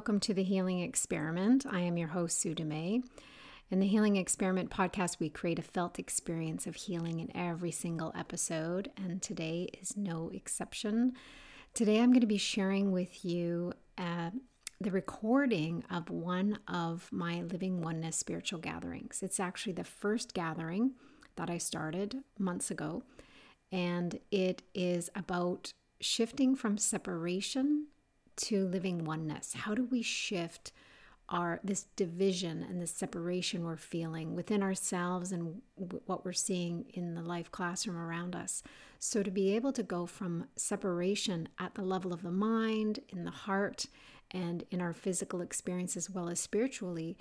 Welcome to the Healing Experiment. I am your host, Sue Dumais. In the Healing Experiment podcast, we create a felt experience of healing in every single episode, and today is no exception. Today, I'm going to be sharing with you uh, the recording of one of my Living Oneness spiritual gatherings. It's actually the first gathering that I started months ago, and it is about shifting from separation to living oneness? How do we shift our this division and this separation we're feeling within ourselves and w- what we're seeing in the life classroom around us? So to be able to go from separation at the level of the mind, in the heart, and in our physical experience as well as spiritually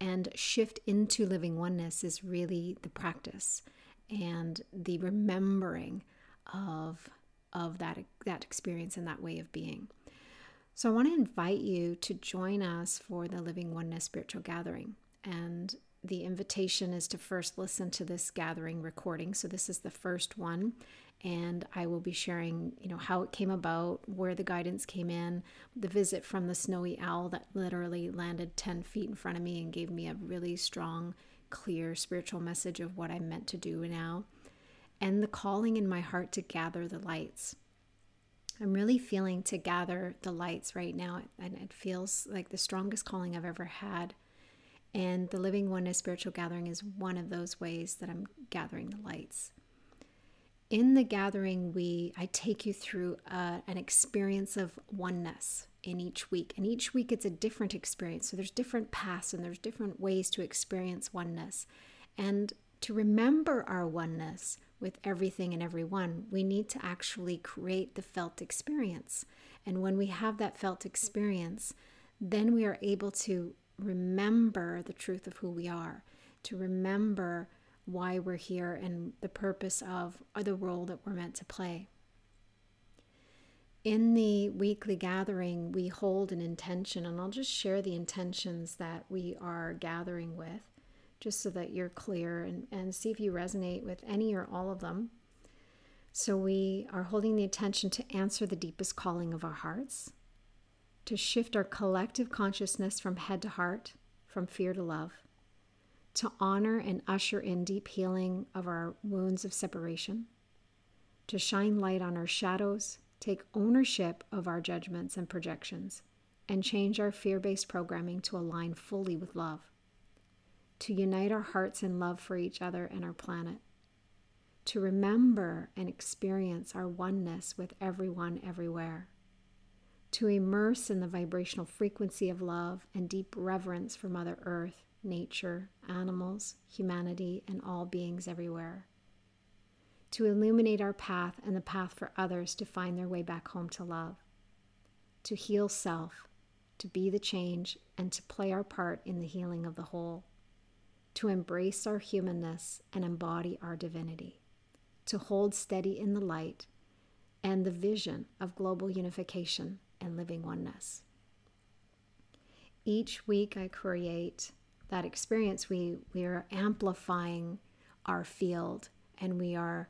and shift into living oneness is really the practice and the remembering of of that that experience and that way of being. So I want to invite you to join us for the Living Oneness Spiritual Gathering. And the invitation is to first listen to this gathering recording. So this is the first one. And I will be sharing, you know, how it came about, where the guidance came in, the visit from the snowy owl that literally landed 10 feet in front of me and gave me a really strong, clear spiritual message of what I'm meant to do now, and the calling in my heart to gather the lights. I'm really feeling to gather the lights right now, and it feels like the strongest calling I've ever had. And the Living Oneness Spiritual Gathering is one of those ways that I'm gathering the lights. In the gathering, we I take you through uh, an experience of oneness in each week, and each week it's a different experience. So there's different paths and there's different ways to experience oneness, and to remember our oneness with everything and everyone, we need to actually create the felt experience. And when we have that felt experience, then we are able to remember the truth of who we are, to remember why we're here and the purpose of the role that we're meant to play. In the weekly gathering, we hold an intention, and I'll just share the intentions that we are gathering with just so that you're clear and, and see if you resonate with any or all of them. So, we are holding the attention to answer the deepest calling of our hearts, to shift our collective consciousness from head to heart, from fear to love, to honor and usher in deep healing of our wounds of separation, to shine light on our shadows, take ownership of our judgments and projections, and change our fear based programming to align fully with love to unite our hearts in love for each other and our planet, to remember and experience our oneness with everyone everywhere, to immerse in the vibrational frequency of love and deep reverence for Mother Earth, nature, animals, humanity, and all beings everywhere, to illuminate our path and the path for others to find their way back home to love, to heal self, to be the change, and to play our part in the healing of the whole to embrace our humanness and embody our divinity, to hold steady in the light and the vision of global unification and living oneness. Each week I create that experience, we, we are amplifying our field and we are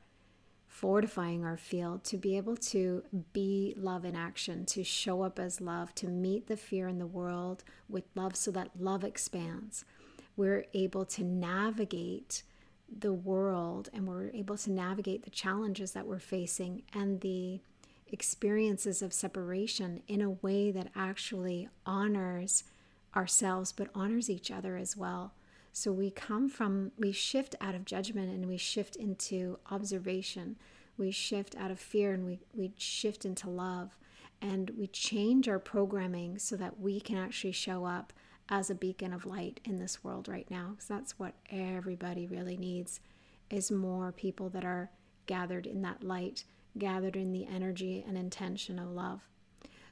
fortifying our field to be able to be love in action, to show up as love, to meet the fear in the world with love so that love expands we're able to navigate the world and we're able to navigate the challenges that we're facing and the experiences of separation in a way that actually honors ourselves but honors each other as well. So we come from, we shift out of judgment and we shift into observation. We shift out of fear and we, we shift into love. And we change our programming so that we can actually show up as a beacon of light in this world right now because that's what everybody really needs is more people that are gathered in that light gathered in the energy and intention of love.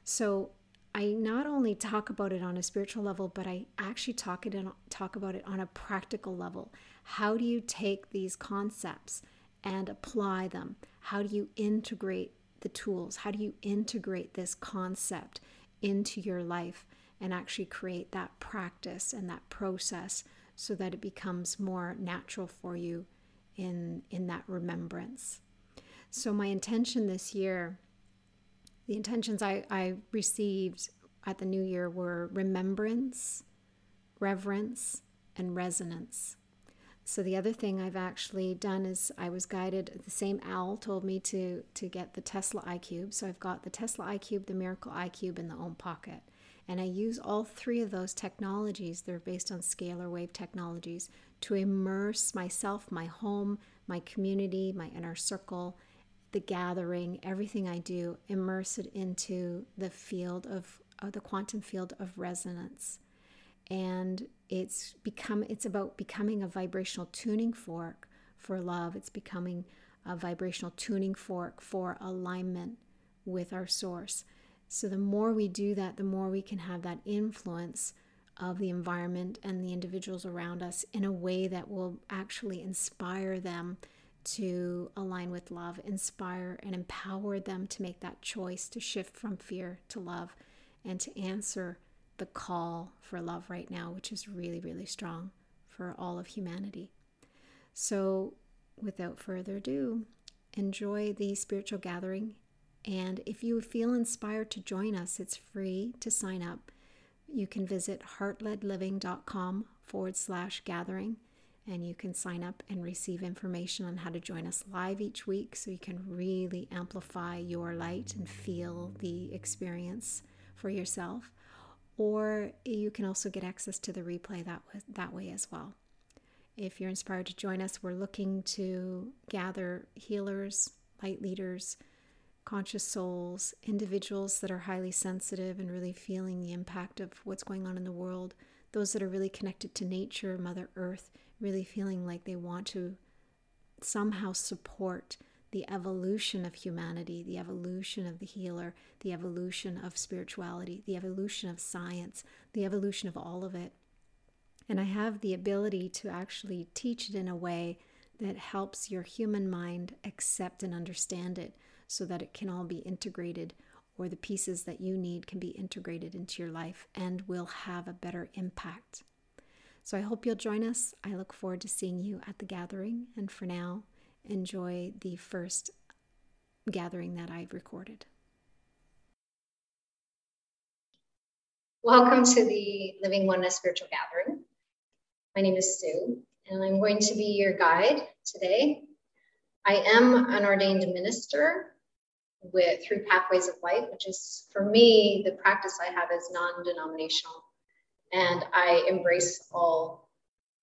So i not only talk about it on a spiritual level but i actually talk it in, talk about it on a practical level. How do you take these concepts and apply them? How do you integrate the tools? How do you integrate this concept into your life and actually create that practice and that process so that it becomes more natural for you in in that remembrance so my intention this year the intentions i, I received at the new year were remembrance, reverence, and resonance. So the other thing I've actually done is I was guided. The same owl told me to to get the Tesla iCube. So I've got the Tesla iCube, the Miracle iCube, and the Om Pocket. And I use all three of those technologies. They're based on scalar wave technologies to immerse myself, my home, my community, my inner circle, the gathering, everything I do, immerse it into the field of, of the quantum field of resonance. And it's become it's about becoming a vibrational tuning fork for love. It's becoming a vibrational tuning fork for alignment with our source. So the more we do that, the more we can have that influence of the environment and the individuals around us in a way that will actually inspire them to align with love, inspire and empower them to make that choice to shift from fear to love and to answer the call for love right now, which is really, really strong for all of humanity. So, without further ado, enjoy the spiritual gathering. And if you feel inspired to join us, it's free to sign up. You can visit heartledliving.com forward slash gathering and you can sign up and receive information on how to join us live each week so you can really amplify your light and feel the experience for yourself. Or you can also get access to the replay that, that way as well. If you're inspired to join us, we're looking to gather healers, light leaders, conscious souls, individuals that are highly sensitive and really feeling the impact of what's going on in the world, those that are really connected to nature, Mother Earth, really feeling like they want to somehow support the evolution of humanity, the evolution of the healer, the evolution of spirituality, the evolution of science, the evolution of all of it. And I have the ability to actually teach it in a way that helps your human mind accept and understand it so that it can all be integrated or the pieces that you need can be integrated into your life and will have a better impact. So I hope you'll join us. I look forward to seeing you at the gathering. And for now, enjoy the first gathering that I've recorded. Welcome to the Living Oneness Spiritual Gathering. My name is Sue, and I'm going to be your guide today. I am an ordained minister with through Pathways of Light, which is for me the practice I have is non-denominational and I embrace all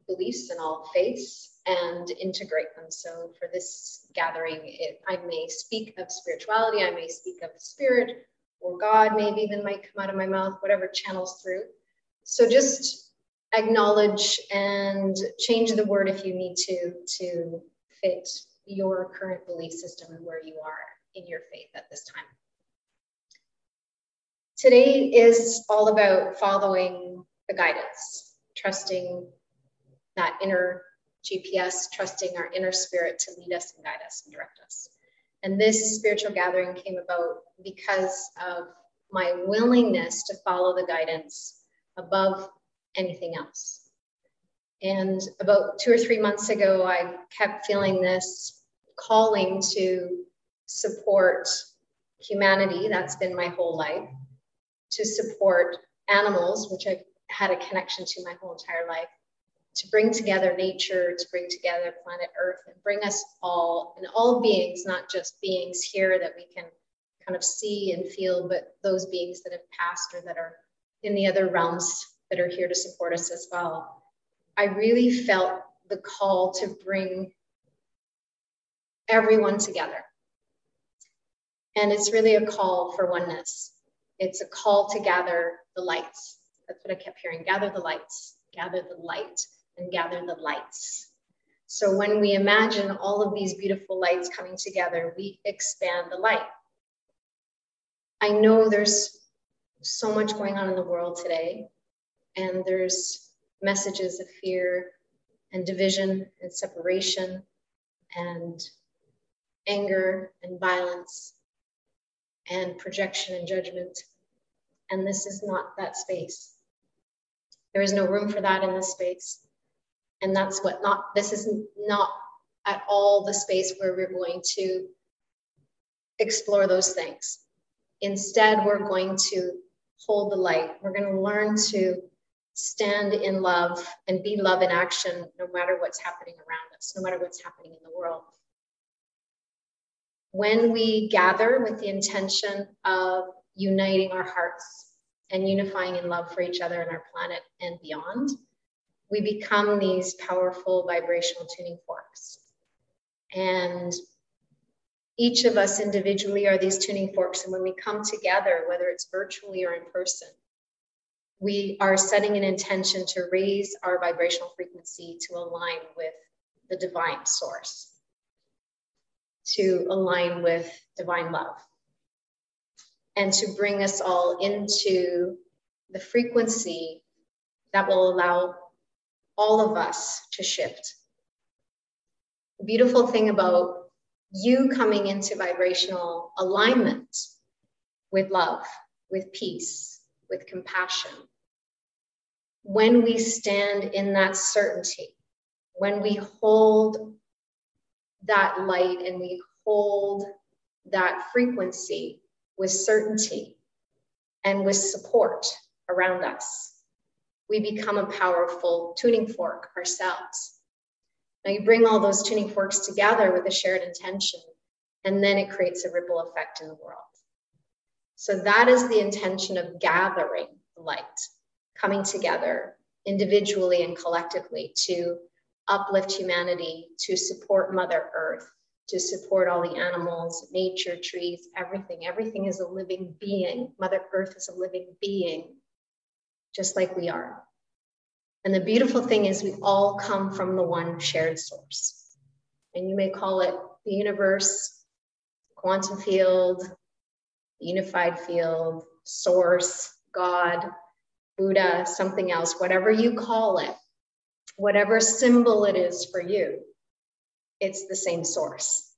beliefs and all faiths and integrate them. So for this gathering, it, I may speak of spirituality, I may speak of spirit or God, maybe even might come out of my mouth, whatever channels through. So just acknowledge and change the word if you need to to fit your current belief system and where you are in your faith at this time. Today is all about following the guidance, trusting that inner GPS, trusting our inner spirit to lead us and guide us and direct us. And this spiritual gathering came about because of my willingness to follow the guidance above anything else. And about two or three months ago, I kept feeling this calling to support humanity. That's been my whole life. To support animals, which I've had a connection to my whole entire life to bring together nature, to bring together planet Earth, and bring us all and all beings, not just beings here that we can kind of see and feel, but those beings that have passed or that are in the other realms that are here to support us as well. I really felt the call to bring everyone together. And it's really a call for oneness. It's a call to gather the lights, that's what I kept hearing. Gather the lights, gather the light, and gather the lights. So when we imagine all of these beautiful lights coming together, we expand the light. I know there's so much going on in the world today, and there's messages of fear and division and separation and anger and violence and projection and judgment. And this is not that space. There is no room for that in this space. And that's what not, this is not at all the space where we're going to explore those things. Instead, we're going to hold the light. We're going to learn to stand in love and be love in action no matter what's happening around us, no matter what's happening in the world. When we gather with the intention of uniting our hearts and unifying in love for each other and our planet and beyond, we become these powerful vibrational tuning forks. And each of us individually are these tuning forks. And when we come together, whether it's virtually or in person, we are setting an intention to raise our vibrational frequency to align with the divine source, to align with divine love, and to bring us all into the frequency that will allow all of us to shift. The beautiful thing about you coming into vibrational alignment with love, with peace, with compassion. When we stand in that certainty, when we hold that light and we hold that frequency with certainty and with support around us, we become a powerful tuning fork ourselves. Now you bring all those tuning forks together with a shared intention, and then it creates a ripple effect in the world. So that is the intention of gathering light, coming together individually and collectively to uplift humanity, to support Mother Earth, to support all the animals, nature, trees, everything. Everything is a living being. Mother Earth is a living being, just like we are. And the beautiful thing is, we all come from the one shared source. And you may call it the universe, quantum field, unified field, source, God, Buddha, something else, whatever you call it, whatever symbol it is for you, it's the same source.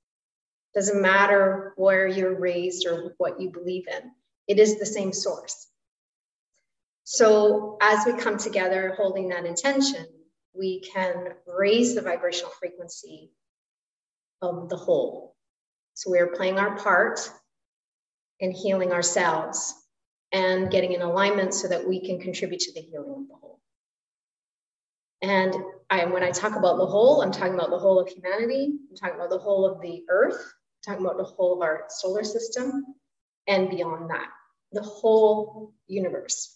Doesn't matter where you're raised or what you believe in, it is the same source. So as we come together holding that intention, we can raise the vibrational frequency of the whole. So we're playing our part in healing ourselves and getting in alignment so that we can contribute to the healing of the whole. And I, when I talk about the whole, I'm talking about the whole of humanity. I'm talking about the whole of the earth. I'm talking about the whole of our solar system and beyond that, the whole universe.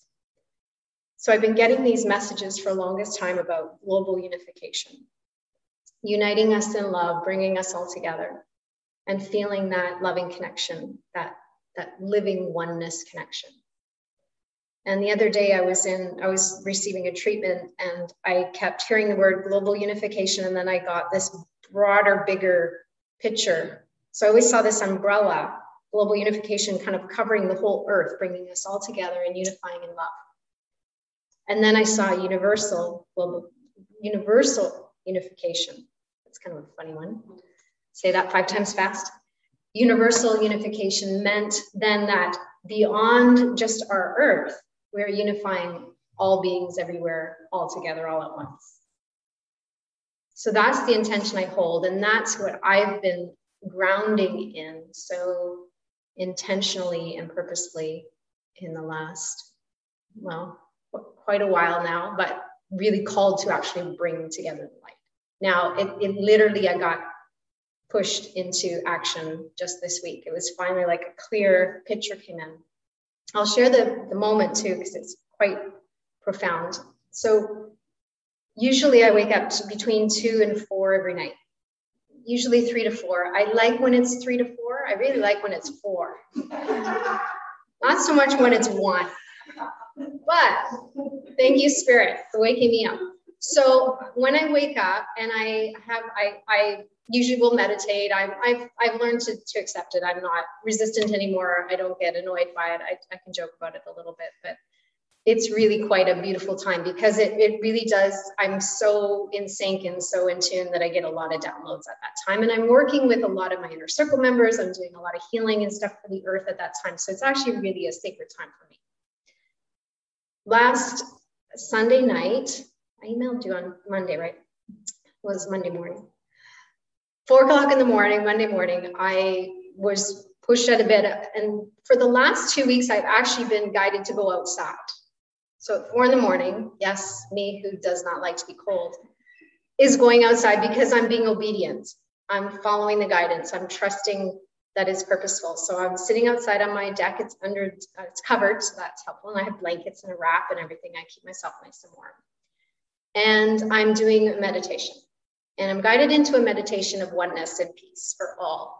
So I've been getting these messages for longest time about global unification, uniting us in love, bringing us all together, and feeling that loving connection, that, that living oneness connection. And the other day I was in, I was receiving a treatment and I kept hearing the word global unification. And then I got this broader, bigger picture. So I always saw this umbrella, global unification, kind of covering the whole earth, bringing us all together and unifying in love. And then I saw universal, well, universal unification. That's kind of a funny one. Say that five times fast. Universal unification meant then that beyond just our earth, we're unifying all beings everywhere, all together, all at once. So that's the intention I hold. And that's what I've been grounding in so intentionally and purposely in the last, well, quite a while now, but really called to actually bring together the light. Now, it, it literally, I got pushed into action just this week. It was finally like a clear picture came in. I'll share the, the moment too, because it's quite profound. So, usually I wake up between two and four every night, usually three to four. I like when it's three to four. I really like when it's four. Not so much when it's one. But thank you, Spirit, for waking me up. So when I wake up and I have, I, I usually will meditate. I, I've, I've learned to, to accept it. I'm not resistant anymore. I don't get annoyed by it. I, I can joke about it a little bit, but it's really quite a beautiful time because it, it really does. I'm so in sync and so in tune that I get a lot of downloads at that time. And I'm working with a lot of my inner circle members. I'm doing a lot of healing and stuff for the earth at that time. So it's actually really a sacred time for me last Sunday night, I emailed you on Monday, right? It was Monday morning. Four o'clock in the morning, Monday morning, I was pushed out of bed. And for the last two weeks, I've actually been guided to go outside. So at four in the morning, yes, me who does not like to be cold, is going outside because I'm being obedient. I'm following the guidance. I'm trusting that is purposeful. So I'm sitting outside on my deck. It's under, uh, it's covered, so that's helpful. And I have blankets and a wrap and everything. I keep myself nice and warm. And I'm doing meditation. And I'm guided into a meditation of oneness and peace for all,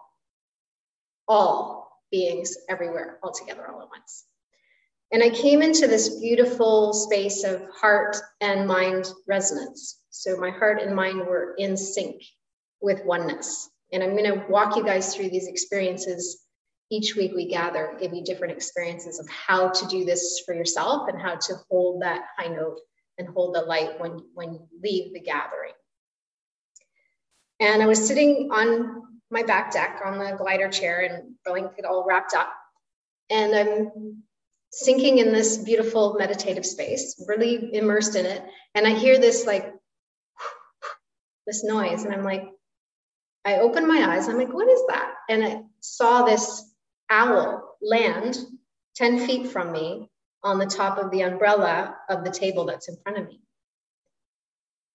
all beings everywhere, all together, all at once. And I came into this beautiful space of heart and mind resonance. So my heart and mind were in sync with oneness. And I'm going to walk you guys through these experiences. Each week we gather, give you different experiences of how to do this for yourself and how to hold that high note and hold the light when, when you leave the gathering. And I was sitting on my back deck on the glider chair and blanket all wrapped up. And I'm sinking in this beautiful meditative space, really immersed in it. And I hear this like this noise, and I'm like, I open my eyes. I'm like, what is that? And I saw this owl land 10 feet from me on the top of the umbrella of the table that's in front of me.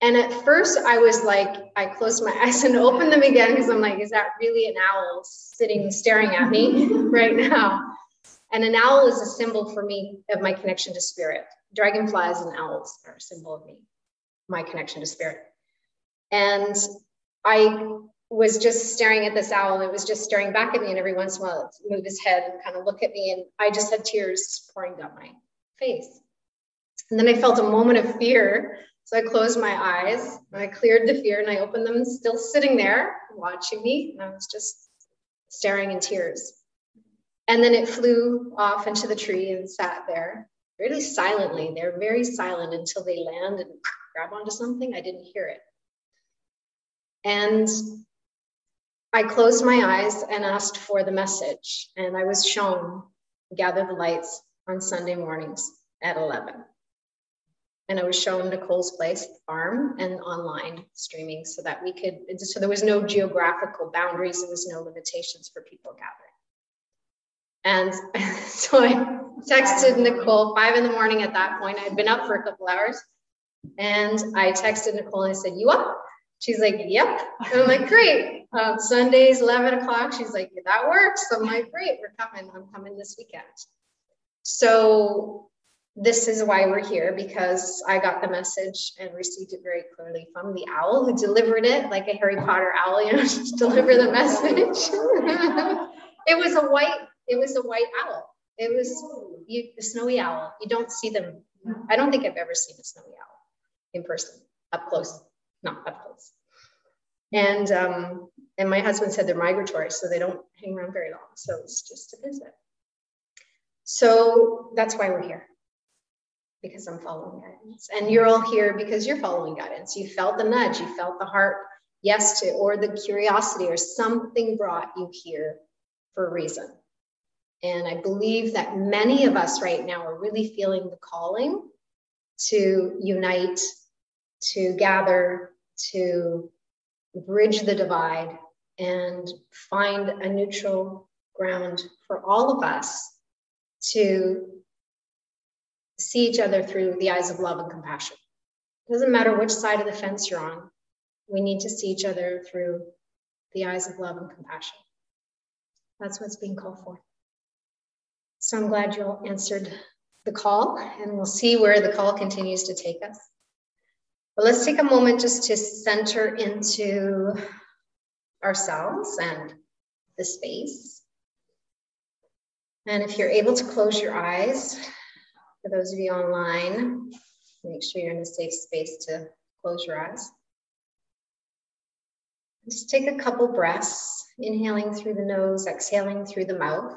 And at first, I was like, I closed my eyes and opened them again because I'm like, is that really an owl sitting staring at me right now? And an owl is a symbol for me of my connection to spirit. Dragonflies and owls are a symbol of me, my connection to spirit. And I was just staring at this owl. It was just staring back at me, and every once in a while, it move his head and kind of look at me. And I just had tears pouring down my face. And then I felt a moment of fear. So I closed my eyes and I cleared the fear and I opened them, still sitting there watching me. And I was just staring in tears. And then it flew off into the tree and sat there really silently. They're very silent until they land and grab onto something. I didn't hear it. And I closed my eyes and asked for the message, and I was shown gather the lights on Sunday mornings at 11. And I was shown Nicole's place farm and online streaming so that we could, so there was no geographical boundaries, there was no limitations for people gathering. And so I texted Nicole five in the morning at that point. I'd been up for a couple hours. And I texted Nicole and I said, You up? She's like, Yep. And I'm like, Great. Uh, Sundays, 11 o'clock. She's like, That works. I'm like, Great. We're coming. I'm coming this weekend. So this is why we're here because I got the message and received it very clearly from the owl who delivered it like a Harry Potter owl, you know, just deliver the message. it was a white, it was a white owl. It was you, a snowy owl. You don't see them. I don't think I've ever seen a snowy owl in person, up close, not up close. And um, and my husband said they're migratory, so they don't hang around very long. So it's just a visit. So that's why we're here because I'm following guidance. And you're all here because you're following guidance. You felt the nudge, you felt the heart yes to, or the curiosity, or something brought you here for a reason. And I believe that many of us right now are really feeling the calling to unite, to gather, to bridge the divide, and find a neutral ground for all of us to see each other through the eyes of love and compassion. It doesn't matter which side of the fence you're on, we need to see each other through the eyes of love and compassion. That's what's being called for. So I'm glad you all answered the call, and we'll see where the call continues to take us. But let's take a moment just to center into ourselves and the space. And if you're able to close your eyes, for those of you online, make sure you're in a safe space to close your eyes. Just take a couple breaths, inhaling through the nose, exhaling through the mouth.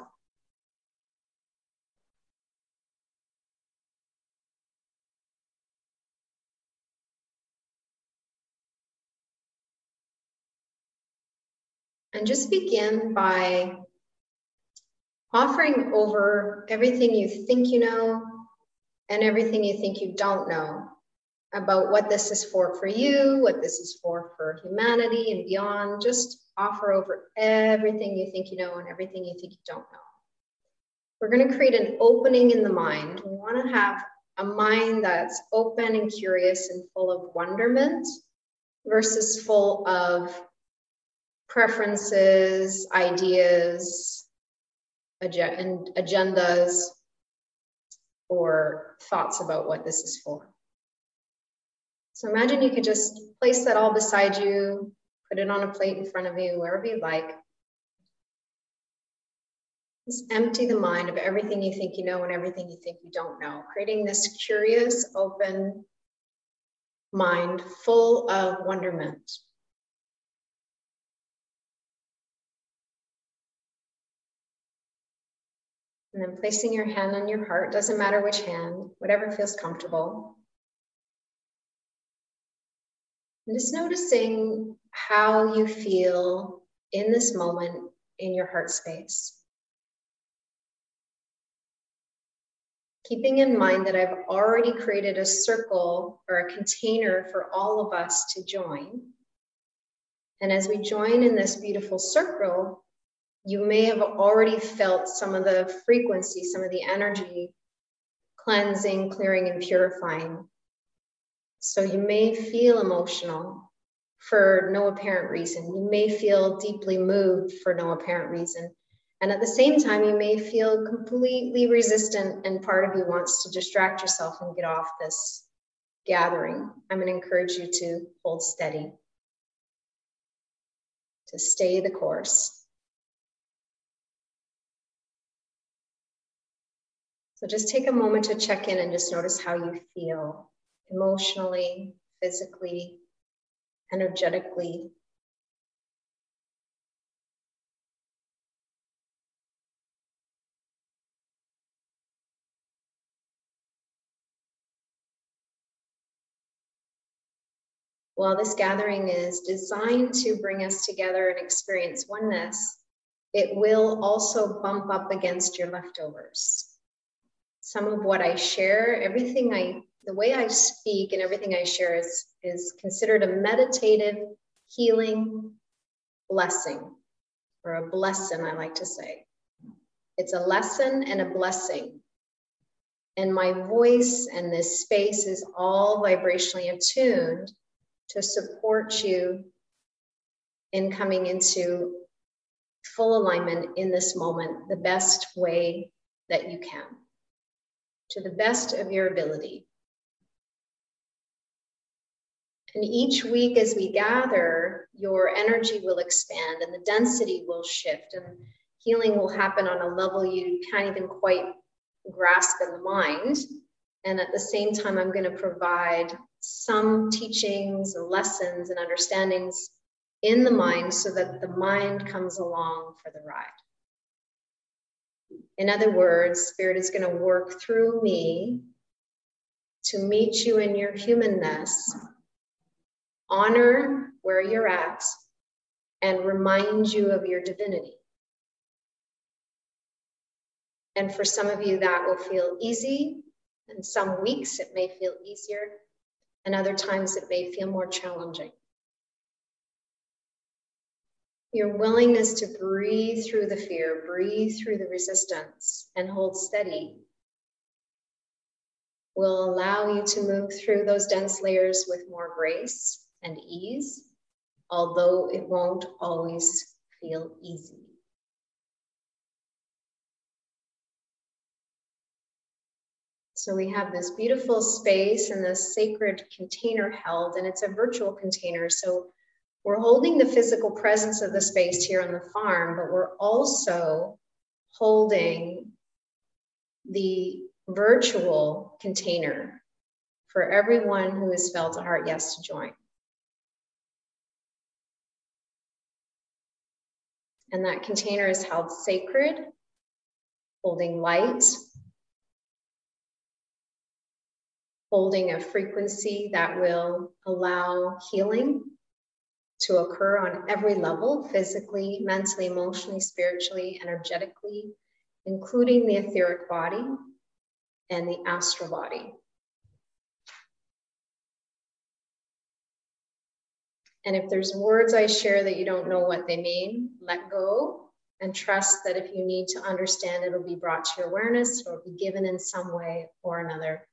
And just begin by offering over everything you think you know, and everything you think you don't know about what this is for for you, what this is for for humanity and beyond, just offer over everything you think you know and everything you think you don't know. We're going to create an opening in the mind. We want to have a mind that's open and curious and full of wonderment versus full of preferences, ideas, ag- agendas, or thoughts about what this is for. So imagine you could just place that all beside you, put it on a plate in front of you, wherever you like. Just empty the mind of everything you think you know and everything you think you don't know, creating this curious, open mind full of wonderment. And then placing your hand on your heart, doesn't matter which hand, whatever feels comfortable. And just noticing how you feel in this moment in your heart space. Keeping in mind that I've already created a circle or a container for all of us to join. And as we join in this beautiful circle, you may have already felt some of the frequency, some of the energy cleansing, clearing, and purifying so you may feel emotional for no apparent reason. You may feel deeply moved for no apparent reason. And at the same time, you may feel completely resistant, and part of you wants to distract yourself and get off this gathering. I'm going to encourage you to hold steady, to stay the course. So just take a moment to check in and just notice how you feel emotionally, physically, energetically. While this gathering is designed to bring us together and experience oneness, it will also bump up against your leftovers. Some of what I share, everything I the way I speak and everything I share is, is considered a meditative healing blessing, or a blessing, I like to say. It's a lesson and a blessing. And my voice and this space is all vibrationally attuned to support you in coming into full alignment in this moment the best way that you can, to the best of your ability. And each week as we gather, your energy will expand and the density will shift and healing will happen on a level you can't even quite grasp in the mind. And at the same time, I'm going to provide some teachings and lessons and understandings in the mind so that the mind comes along for the ride. In other words, Spirit is going to work through me to meet you in your humanness honor where you're at, and remind you of your divinity. And for some of you, that will feel easy. And some weeks it may feel easier, and other times it may feel more challenging. Your willingness to breathe through the fear, breathe through the resistance, and hold steady will allow you to move through those dense layers with more grace and ease, although it won't always feel easy. So we have this beautiful space and this sacred container held, and it's a virtual container. So we're holding the physical presence of the space here on the farm, but we're also holding the virtual container for everyone who has felt a heart yes to join. And that container is held sacred, holding light, holding a frequency that will allow healing to occur on every level physically, mentally, emotionally, spiritually, energetically, including the etheric body and the astral body. And if there's words I share that you don't know what they mean, let go and trust that if you need to understand, it'll be brought to your awareness or be given in some way or another.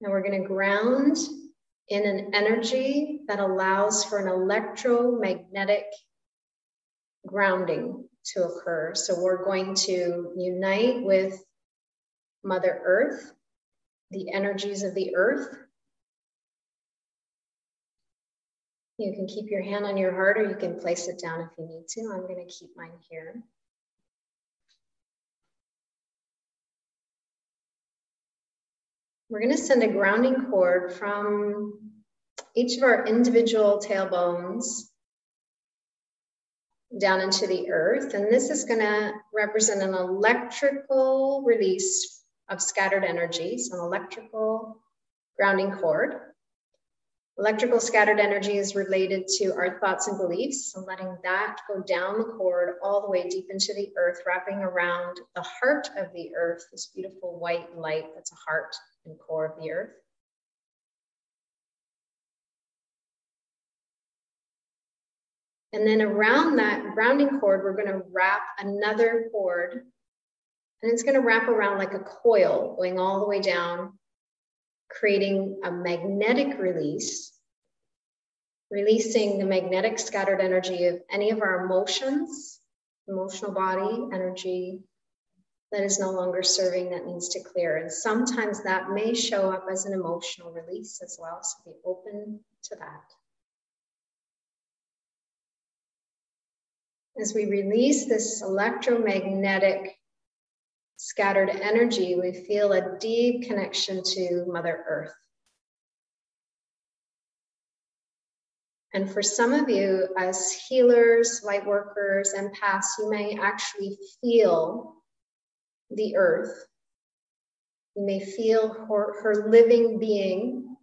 Now we're going to ground in an energy that allows for an electromagnetic grounding to occur. So we're going to unite with Mother Earth, the energies of the earth. You can keep your hand on your heart or you can place it down if you need to. I'm going to keep mine here. We're going to send a grounding cord from each of our individual tailbones down into the earth. And this is going to represent an electrical release of scattered energy, so an electrical grounding cord. Electrical scattered energy is related to our thoughts and beliefs, so letting that go down the cord all the way deep into the earth, wrapping around the heart of the earth, this beautiful white light that's a heart and core of the earth. And then around that grounding cord, we're going to wrap another cord. And it's going to wrap around like a coil going all the way down, creating a magnetic release, releasing the magnetic scattered energy of any of our emotions, emotional body, energy, that is no longer serving that needs to clear. And sometimes that may show up as an emotional release as well. So be open to that. As we release this electromagnetic scattered energy, we feel a deep connection to Mother Earth. And for some of you, as healers, light workers, empaths, you may actually feel the earth. You may feel her, her living being,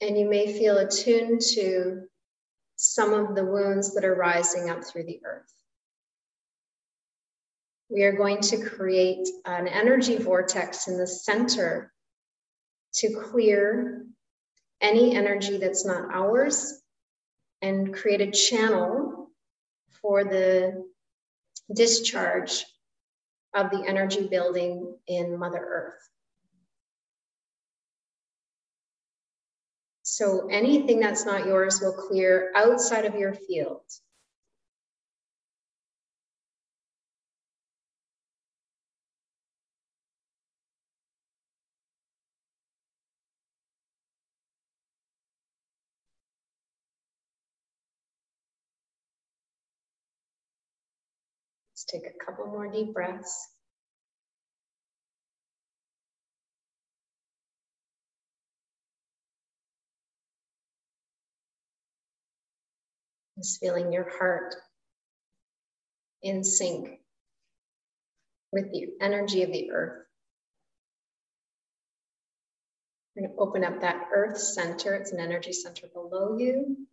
and you may feel attuned to some of the wounds that are rising up through the earth. We are going to create an energy vortex in the center to clear any energy that's not ours and create a channel for the discharge of the energy building in Mother Earth. So anything that's not yours will clear outside of your field. Let's take a couple more deep breaths. Just feeling your heart in sync with the energy of the earth. To open up that earth center. It's an energy center below you.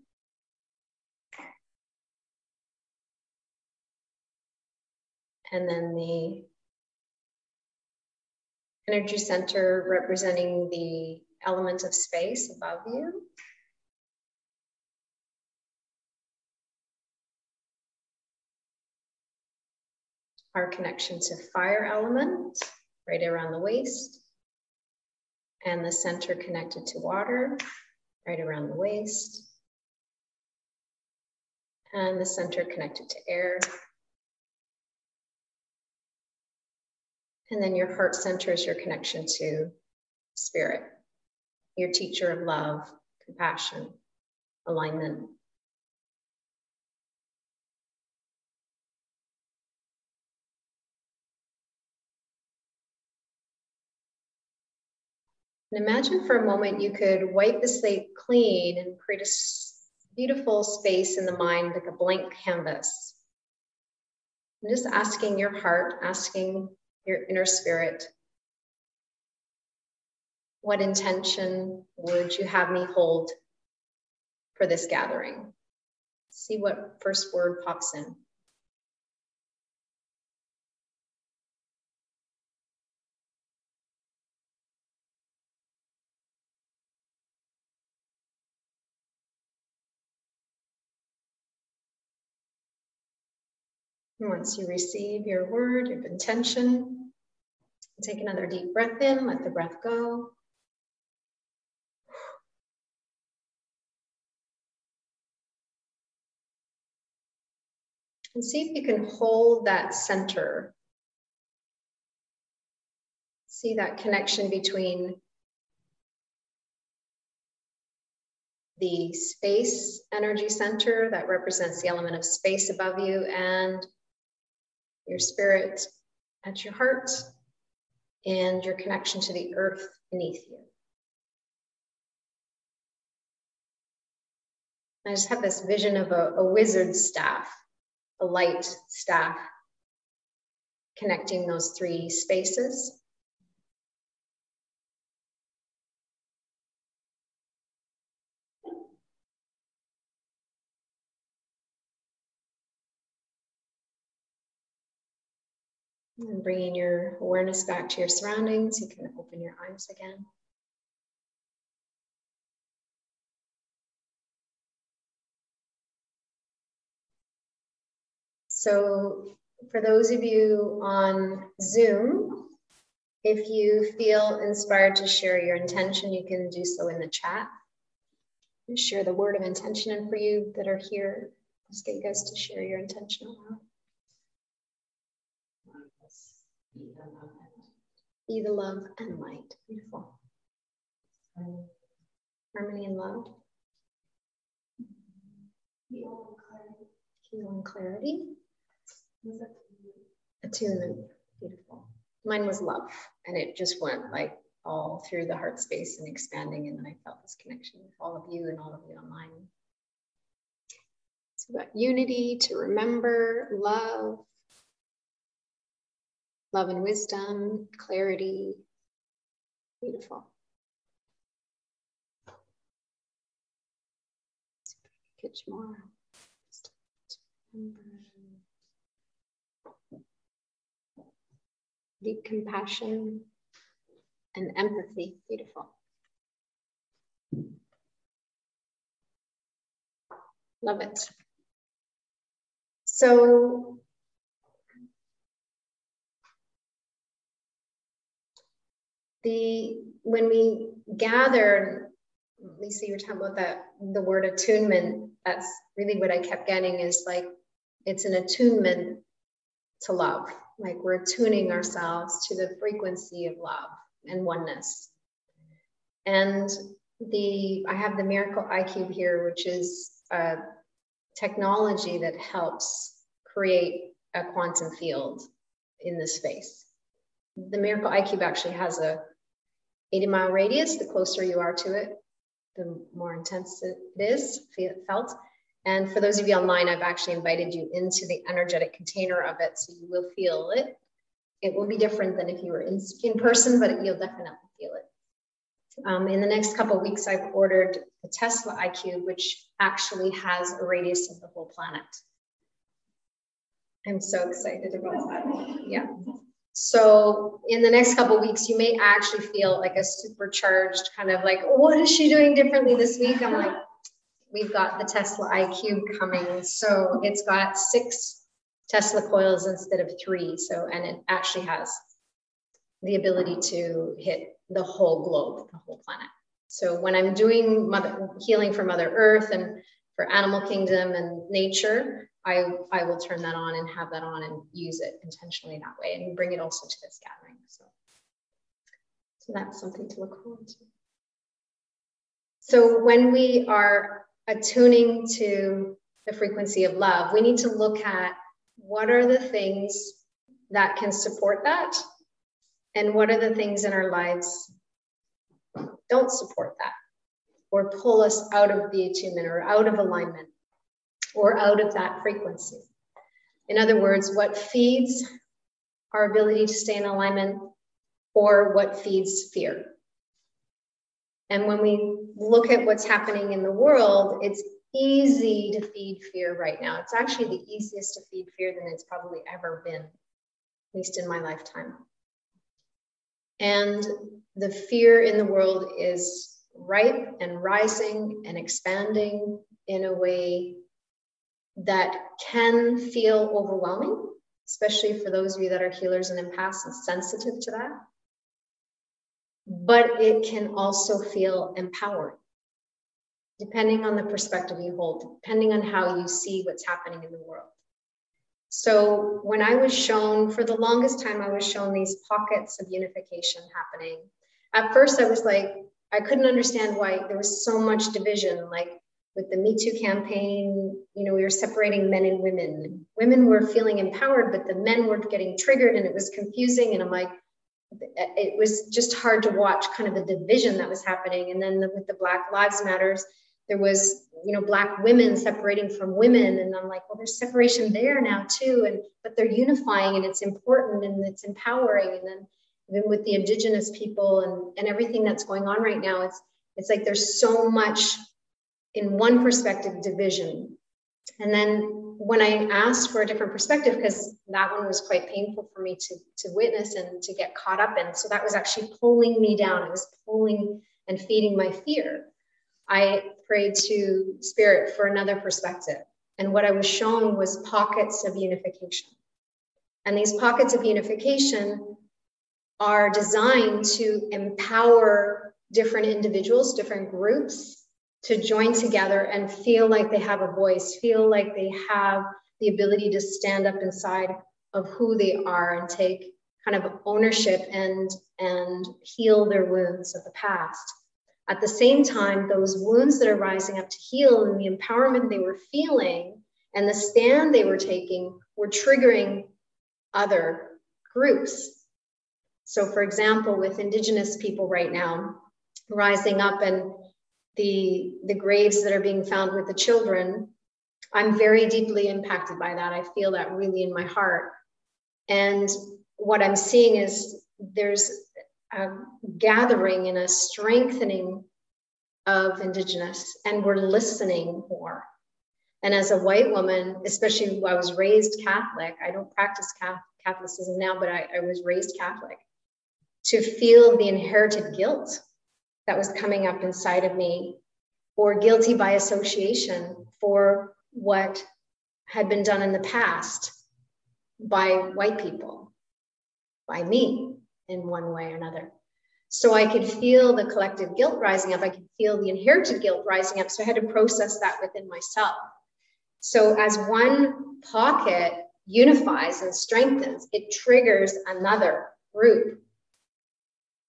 And then the energy center representing the element of space above you. Our connection to fire element right around the waist. And the center connected to water right around the waist. And the center connected to air And then your heart center is your connection to spirit, your teacher of love, compassion, alignment. And imagine for a moment you could wipe the slate clean and create a beautiful space in the mind, like a blank canvas. I'm just asking your heart, asking your inner spirit. What intention would you have me hold for this gathering? See what first word pops in. Once you receive your word of intention, take another deep breath in, let the breath go. And see if you can hold that center. See that connection between the space energy center that represents the element of space above you and your spirit at your heart and your connection to the earth beneath you. I just have this vision of a, a wizard staff, a light staff connecting those three spaces. And bringing your awareness back to your surroundings, you can open your eyes again. So, for those of you on Zoom, if you feel inspired to share your intention, you can do so in the chat. Share the word of intention, and for you that are here, just get you guys to share your intention aloud. Be the love and light. Beautiful. Harmony and love. Heal and clarity. Attunement. Beautiful. Mine was love. And it just went like all through the heart space and expanding. And then I felt this connection with all of you and all of you online. So about unity, to remember, love, love and wisdom, clarity. Beautiful. Catch more. Deep compassion and empathy. Beautiful. Love it. So the when we gather, Lisa, you were talking about that the word attunement. That's really what I kept getting is like it's an attunement to love. Like we're attuning ourselves to the frequency of love and oneness. And the I have the Miracle iCube here, which is a technology that helps create a quantum field in the space. The Miracle iCube actually has a 80 mile radius, the closer you are to it, the more intense it is felt. And for those of you online, I've actually invited you into the energetic container of it, so you will feel it. It will be different than if you were in, in person, but you'll definitely feel it. Um, in the next couple weeks, I've ordered the Tesla iCube, which actually has a radius of the whole planet. I'm so excited about that. Yeah. So in the next couple weeks, you may actually feel like a supercharged kind of like, what is she doing differently this week? I'm like, we've got the Tesla iCube coming. So it's got six Tesla coils instead of three. So, and it actually has the ability to hit the whole globe, the whole planet. So when I'm doing mother, healing for Mother Earth and for animal kingdom and nature, I, I will turn that on and have that on and use it intentionally that way and bring it also to this gathering. So, so that's something to look forward to. So when we are attuning to the frequency of love, we need to look at what are the things that can support that and what are the things in our lives don't support that or pull us out of the attunement or out of alignment or out of that frequency. In other words, what feeds our ability to stay in alignment or what feeds fear. And when we look at what's happening in the world, it's easy to feed fear right now. It's actually the easiest to feed fear than it's probably ever been, at least in my lifetime. And the fear in the world is ripe and rising and expanding in a way that can feel overwhelming, especially for those of you that are healers and empaths and sensitive to that. But it can also feel empowering, depending on the perspective you hold, depending on how you see what's happening in the world. So when I was shown, for the longest time, I was shown these pockets of unification happening. At first, I was like, I couldn't understand why there was so much division. Like with the Me Too campaign, you know, we were separating men and women. Women were feeling empowered, but the men were getting triggered and it was confusing. And I'm like, it was just hard to watch kind of the division that was happening. And then the, with the Black Lives Matters, there was, you know, Black women separating from women. And I'm like, well, there's separation there now too. And, but they're unifying and it's important and it's empowering. And then even with the indigenous people and, and everything that's going on right now, it's, it's like there's so much in one perspective division. And then when I asked for a different perspective, because that one was quite painful for me to, to witness and to get caught up in. So that was actually pulling me down. It was pulling and feeding my fear. I prayed to spirit for another perspective. And what I was shown was pockets of unification. And these pockets of unification are designed to empower different individuals, different groups to join together and feel like they have a voice, feel like they have the ability to stand up inside of who they are and take kind of ownership and and heal their wounds of the past. At the same time, those wounds that are rising up to heal and the empowerment they were feeling and the stand they were taking were triggering other groups. So, for example, with Indigenous people right now rising up and the the graves that are being found with the children i'm very deeply impacted by that. I feel that really in my heart. And what i'm seeing is there's a gathering and a strengthening of indigenous and we're listening more. And as a white woman especially i was raised catholic i don't practice catholicism now but I, I was raised catholic to feel the inherited guilt that was coming up inside of me, or guilty by association for what had been done in the past by white people, by me in one way or another. So I could feel the collective guilt rising up. I could feel the inherited guilt rising up. So I had to process that within myself. So as one pocket unifies and strengthens, it triggers another group.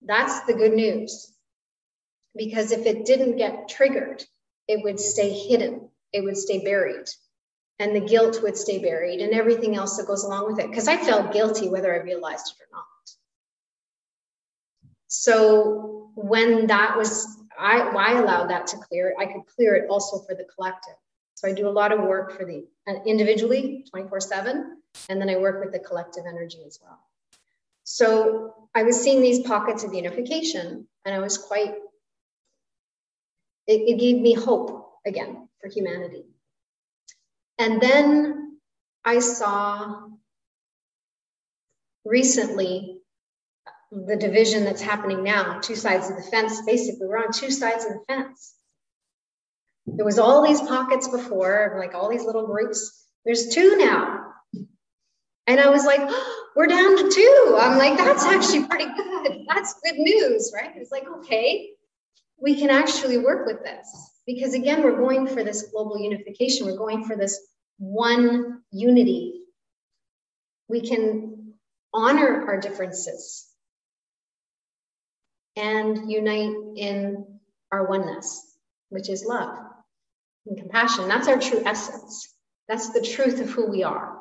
That's the good news because if it didn't get triggered, it would stay hidden, it would stay buried, and the guilt would stay buried, and everything else that goes along with it. Because I felt guilty whether I realized it or not. So when that was, I, I allowed that to clear, I could clear it also for the collective. So I do a lot of work for the uh, individually 24 7, and then I work with the collective energy as well. So I was seeing these pockets of unification, and I was quite it, it gave me hope again for humanity. And then I saw recently the division that's happening now, two sides of the fence. Basically, we're on two sides of the fence. There was all these pockets before, like all these little groups. There's two now. And I was like, oh, we're down to two. I'm like, that's actually pretty good. That's good news, right? It's like, okay, we can actually work with this. Because again we're going for this global unification. We're going for this one unity. We can honor our differences and unite in our oneness which is love and compassion. That's our true essence. That's the truth of who we are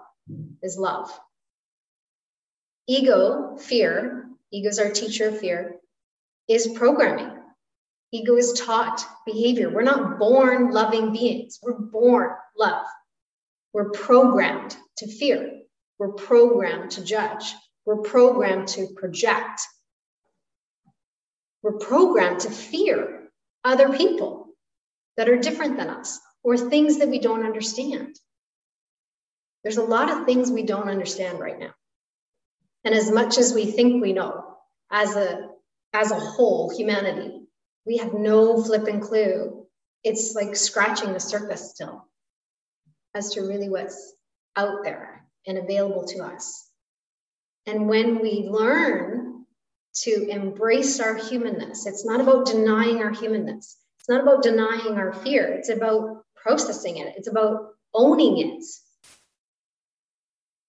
is love. Ego fear ego is our teacher of fear is programming Ego is taught behavior. We're not born loving beings. We're born love. We're programmed to fear. We're programmed to judge. We're programmed to project. We're programmed to fear other people that are different than us or things that we don't understand. There's a lot of things we don't understand right now. And as much as we think we know as a, as a whole, humanity, we have no flipping clue. It's like scratching the surface still. as to really what's out there and available to us. And when we learn to embrace our humanness, it's not about denying our humanness. It's not about denying our fear. It's about processing it. It's about owning it.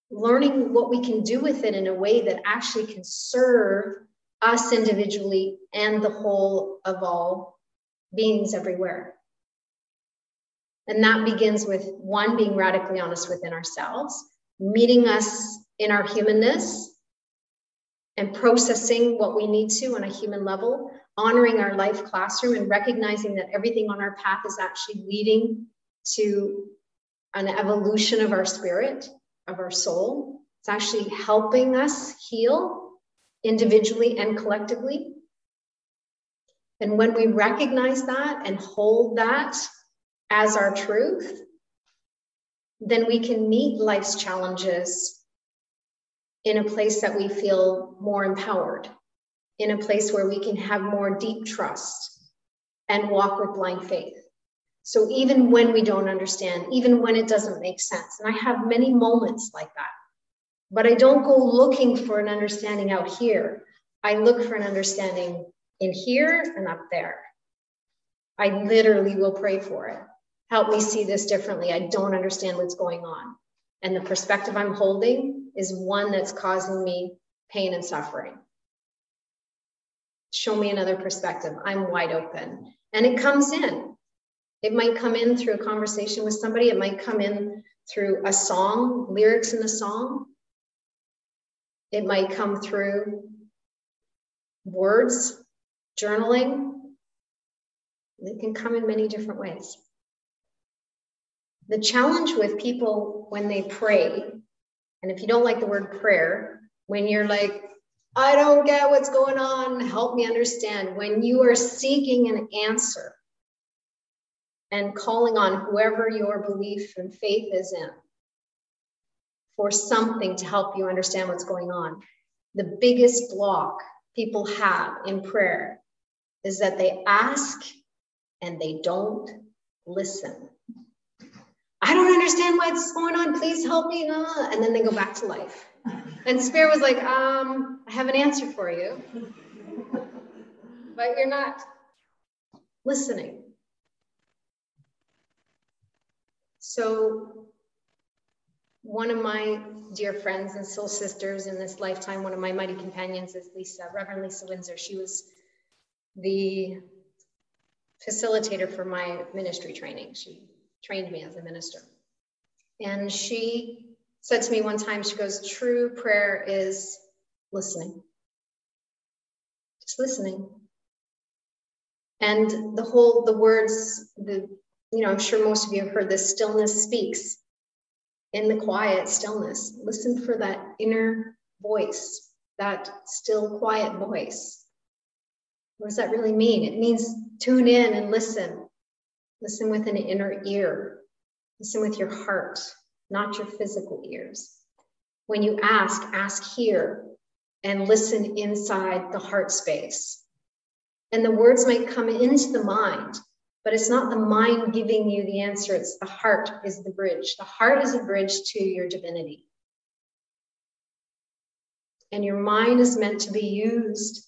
Learning what we can do with it in a way that actually can serve us individually and the whole of all beings everywhere. And that begins with one, being radically honest within ourselves, meeting us in our humanness and processing what we need to on a human level, honoring our life classroom and recognizing that everything on our path is actually leading to an evolution of our spirit, of our soul. It's actually helping us heal individually and collectively. And when we recognize that and hold that as our truth, then we can meet life's challenges in a place that we feel more empowered, in a place where we can have more deep trust and walk with blind faith. So even when we don't understand, even when it doesn't make sense, and I have many moments like that, but I don't go looking for an understanding out here. I look for an understanding in here and up there. I literally will pray for it help me see this differently. I don't understand what's going on. And the perspective I'm holding is one that's causing me pain and suffering. Show me another perspective. I'm wide open. And it comes in. It might come in through a conversation with somebody, it might come in through a song, lyrics in a song. It might come through words, journaling. It can come in many different ways. The challenge with people when they pray, and if you don't like the word prayer, when you're like, I don't get what's going on, help me understand, when you are seeking an answer and calling on whoever your belief and faith is in for something to help you understand what's going on, the biggest block people have in prayer is that they ask and they don't listen. I don't understand what's going on. Please help me. And then they go back to life. And Spirit was like, um, I have an answer for you, but you're not listening. So, one of my dear friends and soul sisters in this lifetime, one of my mighty companions is Lisa, Reverend Lisa Windsor. She was the facilitator for my ministry training. She trained me as a minister. And she said to me one time, she goes, true prayer is listening. Just listening. And the whole, the words, the, you know, I'm sure most of you have heard this stillness speaks. In the quiet stillness, listen for that inner voice, that still quiet voice. What does that really mean? It means tune in and listen Listen with an inner ear. Listen with your heart, not your physical ears. When you ask, ask here and listen inside the heart space. And the words might come into the mind, but it's not the mind giving you the answer, it's the heart is the bridge. The heart is a bridge to your divinity. And your mind is meant to be used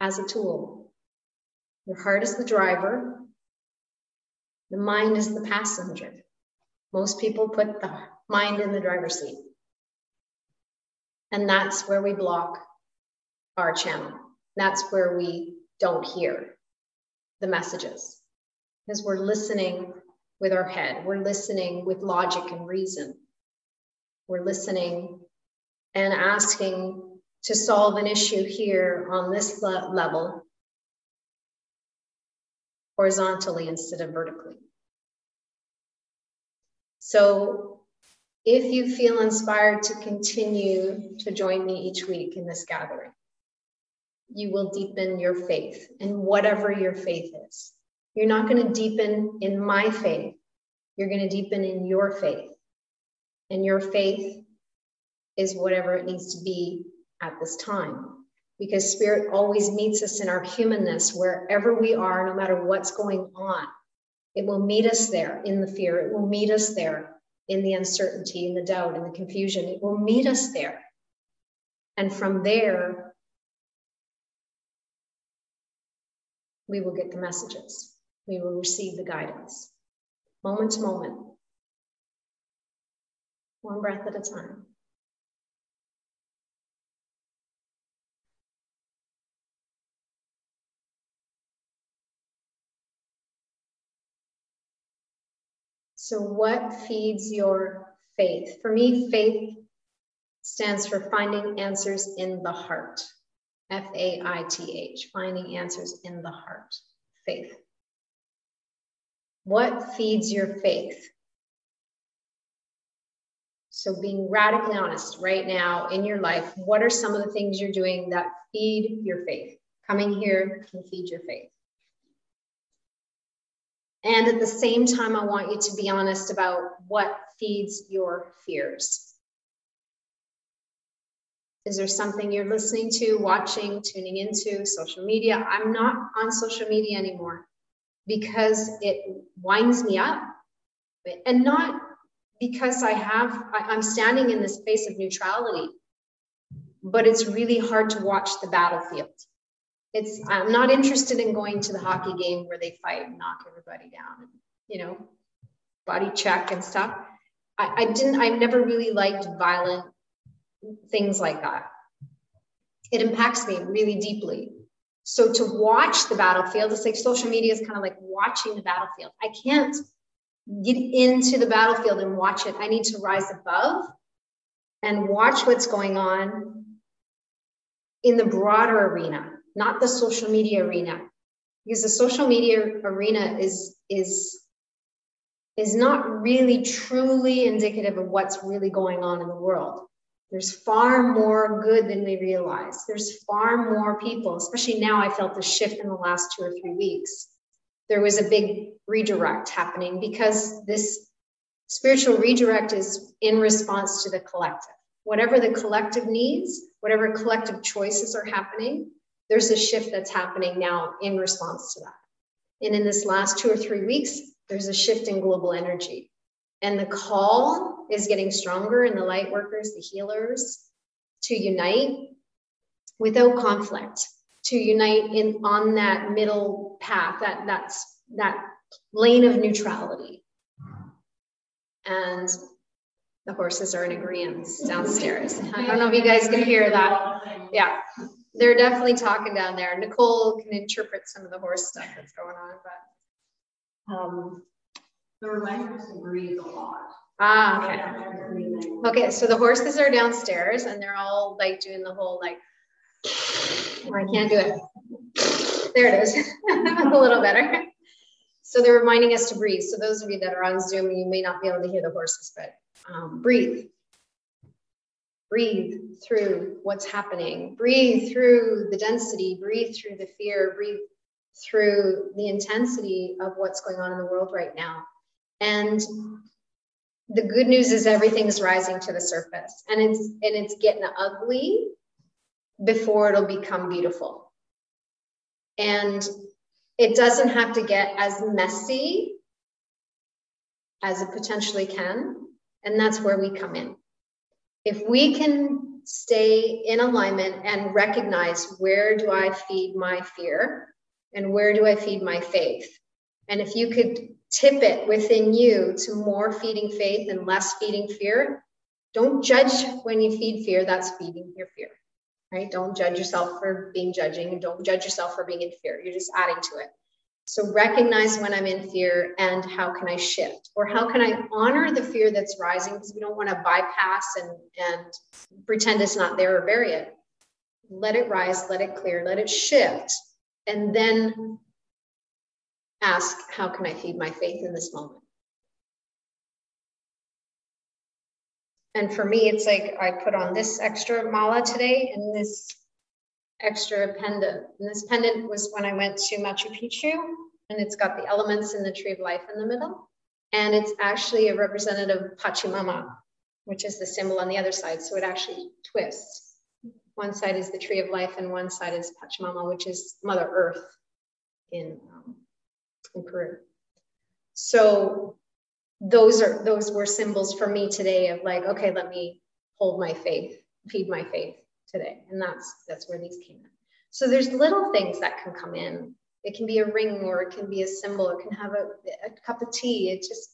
as a tool. Your heart is the driver, the mind is the passenger. Most people put the mind in the driver's seat. And that's where we block our channel. That's where we don't hear the messages because we're listening with our head, we're listening with logic and reason. We're listening and asking to solve an issue here on this level horizontally instead of vertically. So if you feel inspired to continue to join me each week in this gathering, you will deepen your faith in whatever your faith is. You're not going to deepen in my faith, you're going to deepen in your faith. And your faith is whatever it needs to be at this time because spirit always meets us in our humanness wherever we are, no matter what's going on. It will meet us there in the fear, it will meet us there in the uncertainty, in the doubt, in the confusion. It will meet us there. And from there, we will get the messages. We will receive the guidance, moment to moment, one breath at a time. So, what feeds your faith? For me, faith stands for finding answers in the heart. F A I T H, finding answers in the heart. Faith. What feeds your faith? So, being radically honest right now in your life, what are some of the things you're doing that feed your faith? Coming here can feed your faith. And at the same time, I want you to be honest about what feeds your fears. Is there something you're listening to, watching, tuning into, social media? I'm not on social media anymore because it winds me up. And not because I have, I, am standing in this space of neutrality, but it's really hard to watch the battlefield. It's i'm not interested in going to the hockey game where they fight and knock everybody down and you know body check and stuff. I, I didn't i never really liked violent things like that. It impacts me really deeply so to watch the battlefield it's like social media is kind of like watching the battlefield. I can't get into the battlefield and watch it. I need to rise above and watch what's going on in the broader arena not the social media arena. Because the social media arena is is is not really truly indicative of what's really going on in the world there's far more good than we realize there's far more people especially now i felt the shift in the last two or three weeks there was a big redirect happening because this spiritual redirect is in response to the collective whatever the collective needs whatever collective choices are happening there's a shift that's happening now in response to that. And in this last two or three weeks, there's a shift in global energy. And the call is getting stronger in the light workers, the healers, to unite without conflict, to unite in on that middle path, that that's that lane of neutrality. And the horses are in agreement downstairs. I don't know if you guys can hear that. Yeah they're definitely talking down there. Nicole can interpret some of the horse stuff that's going on, but um, the language agrees a lot. Ah, okay. Okay, so the horses are downstairs and they're all like doing the whole like, oh, I can't do it. There it is, a little better. So they're reminding us to breathe. So those of you that are on Zoom, you may not be able to hear the horses, but um, breathe breathe through what's happening, breathe through the density, breathe through the fear, breathe through the intensity of what's going on in the world right now. And the good news is everything's rising to the surface and it's and it's getting ugly before it'll become beautiful. And it doesn't have to get as messy as it potentially can. And that's where we come in if we can stay in alignment and recognize where do I feed my fear and where do I feed my faith? And if you could tip it within you to more feeding faith and less feeding fear, don't judge when you feed fear, that's feeding your fear, right? Don't judge yourself for being judging. and Don't judge yourself for being in fear. You're just adding to it. So recognize when I'm in fear and how can I shift or how can I honor the fear that's rising because we don't want to bypass and, and pretend it's not there or bury it. Let it rise, let it clear, let it shift, and then ask, how can I feed my faith in this moment? And for me, it's like I put on this extra mala today and this extra pendant. And this pendant was when I went to Machu Picchu, and it's got the elements in the tree of life in the middle. And it's actually a representative Pachamama, which is the symbol on the other side. So it actually twists. One side is the tree of life, and one side is Pachamama, which is Mother Earth in, in Peru. So those are those were symbols for me today of like, okay, let me hold my faith, feed my faith today. And that's that's where these came in. So there's little things that can come in. It can be a ring or it can be a symbol, it can have a, a cup of tea. It just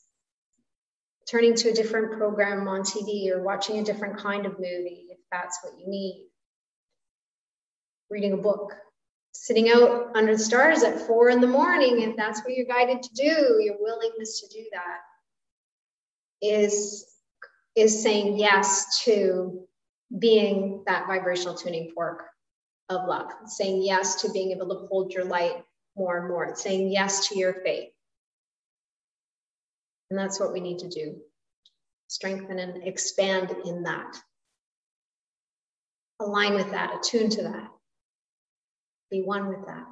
turning to a different program on TV or watching a different kind of movie if that's what you need. Reading a book, sitting out under the stars at four in the morning, if that's what you're guided to do, your willingness to do that is, is saying yes to being that vibrational tuning fork of love, saying yes to being able to hold your light more and more, it's saying yes to your faith. And that's what we need to do strengthen and expand in that. Align with that, attune to that, be one with that.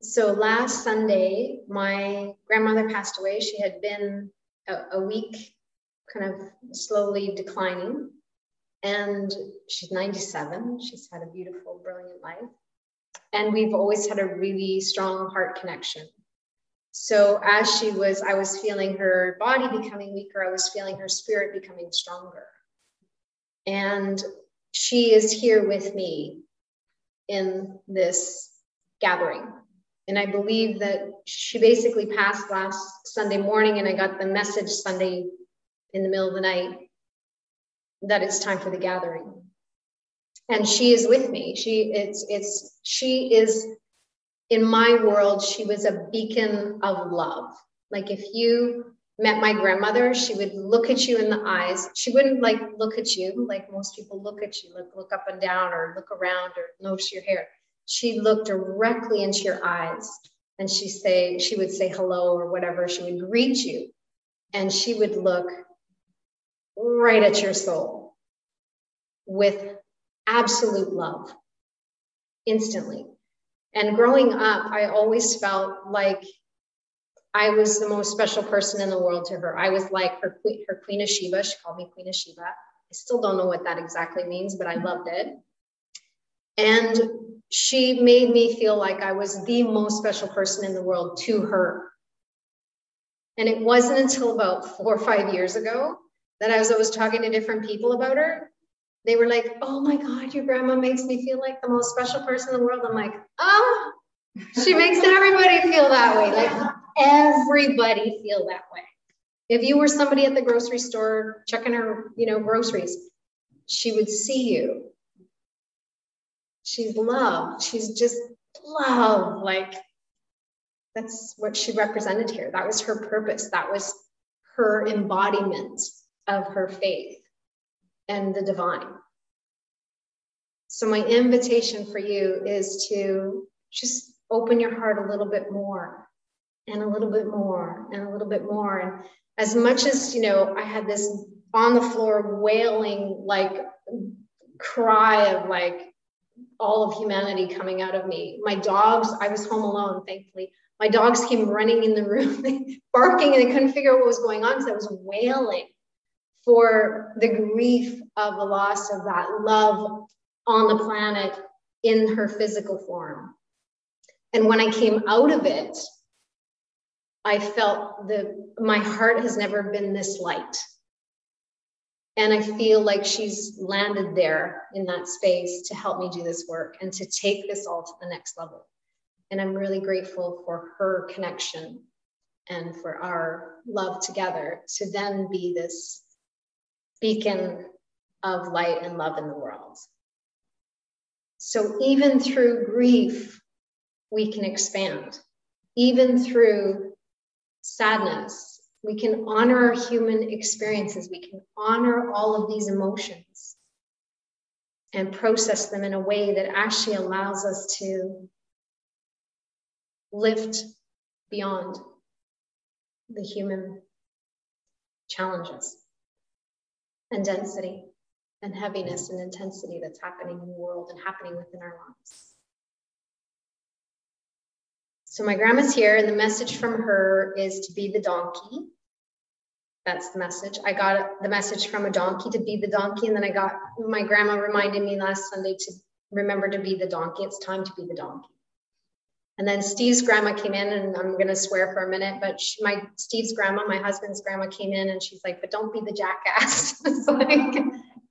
So last Sunday, my grandmother passed away. She had been a, a week kind of slowly declining. And she's 97. She's had a beautiful, brilliant life. And we've always had a really strong heart connection. So as she was, I was feeling her body becoming weaker, I was feeling her spirit becoming stronger. And she is here with me in this gathering. And I believe that she basically passed last Sunday morning, and I got the message Sunday in the middle of the night that it's time for the gathering. And she is with me. She it's it's she is in my world, she was a beacon of love. Like if you met my grandmother, she would look at you in the eyes. She wouldn't like look at you like most people look at you, look look up and down or look around or notice your hair. She looked directly into your eyes and she say she would say hello or whatever. She would greet you and she would look right at your soul with absolute love instantly. And growing up, I always felt like I was the most special person in the world to her. I was like her, queen, her Queen of Sheba. She called me Queen of Sheba. I still don't know what that exactly means, but I mm-hmm. loved it. And she made me feel like I was the most special person in the world to her. And it wasn't until about four or five years ago that I was always talking to different people about her. They were like, oh my God, your grandma makes me feel like the most special person in the world. I'm like, oh, she makes everybody feel that way. Like everybody feel that way. If you were somebody at the grocery store checking her, you know, groceries, she would see you. She's love. She's just love. Like that's what she represented here. That was her purpose. That was her embodiment of her faith and the divine. So, my invitation for you is to just open your heart a little bit more and a little bit more and a little bit more. And as much as, you know, I had this on the floor wailing, like cry of like all of humanity coming out of me. My dogs, I was home alone, thankfully. My dogs came running in the room, barking, and they couldn't figure out what was going on because I was wailing for the grief of the loss of that love on the planet in her physical form. And when I came out of it, I felt the my heart has never been this light. And I feel like she's landed there in that space to help me do this work and to take this all to the next level. And I'm really grateful for her connection and for our love together to then be this beacon of light and love in the world. So even through grief, we can expand. Even through sadness, we can honor our human experiences. We can honor all of these emotions and process them in a way that actually allows us to lift beyond the human challenges and density and heaviness and intensity that's happening in the world and happening within our lives. So my grandma's here, and the message from her is to be the donkey. That's the message. I got the message from a donkey to be the donkey, and then I got my grandma reminded me last Sunday to remember to be the donkey. It's time to be the donkey. And then Steve's grandma came in, and I'm gonna swear for a minute, but she, my Steve's grandma, my husband's grandma, came in, and she's like, "But don't be the jackass." it's like,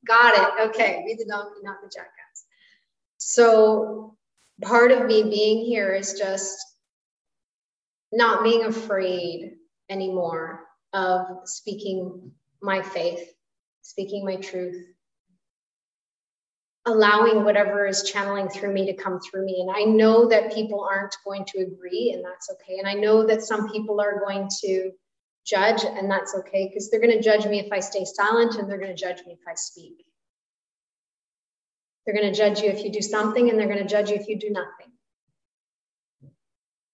got it. Okay, be the donkey, not the jackass. So part of me being here is just not being afraid anymore of speaking my faith, speaking my truth, allowing whatever is channeling through me to come through me. And I know that people aren't going to agree, and that's okay. And I know that some people are going to judge, and that's okay because they're going to judge me if I stay silent, and they're going to judge me if I speak. They're going to judge you if you do something, and they're going to judge you if you do nothing.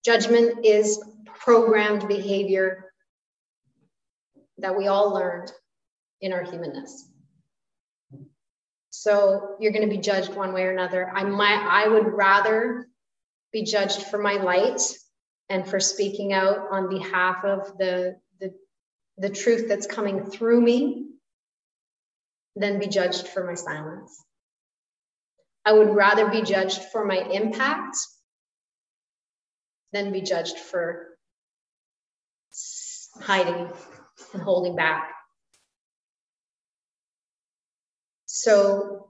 Judgment is programmed behavior that we all learned in our humanness. So you're going to be judged one way or another. I might, I would rather be judged for my light and for speaking out on behalf of the, the, the truth that's coming through me than be judged for my silence. I would rather be judged for my impact than be judged for hiding and holding back. So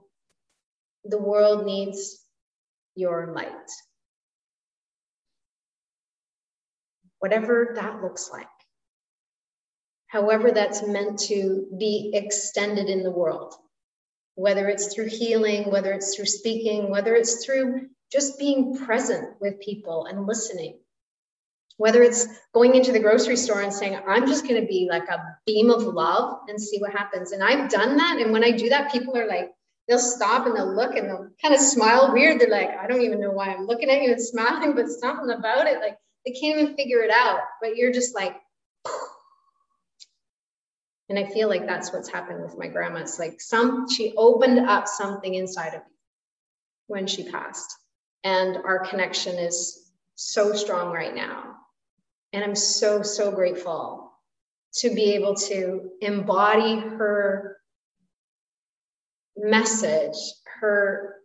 the world needs your light. Whatever that looks like. However, that's meant to be extended in the world, whether it's through healing, whether it's through speaking, whether it's through just being present with people and listening. Whether it's going into the grocery store and saying i'm just going to be like a beam of love and see what happens. And i've done that and when i do that people are like they'll stop and they'll look and they'll kind of smile weird. They're like i don't even know why i'm looking at you and smiling but something about it like they can't even figure it out but you're just like and i feel like that's what's happened with my grandma. It's like some she opened up something inside of me when she passed and our connection is so strong right now and I'm so, so grateful to be able to embody her message, her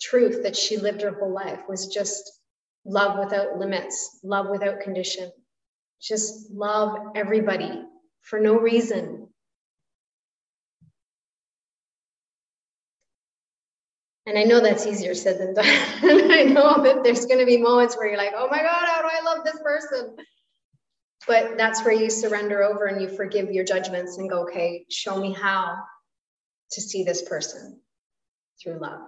truth that she lived her whole life was just love without limits, love without condition, just love everybody for no reason. And I know that's easier said than done. I know that there's going to be moments where you're like, oh my God, how do I love this person? But that's where you surrender over and you forgive your judgments and go, okay, show me how to see this person through love.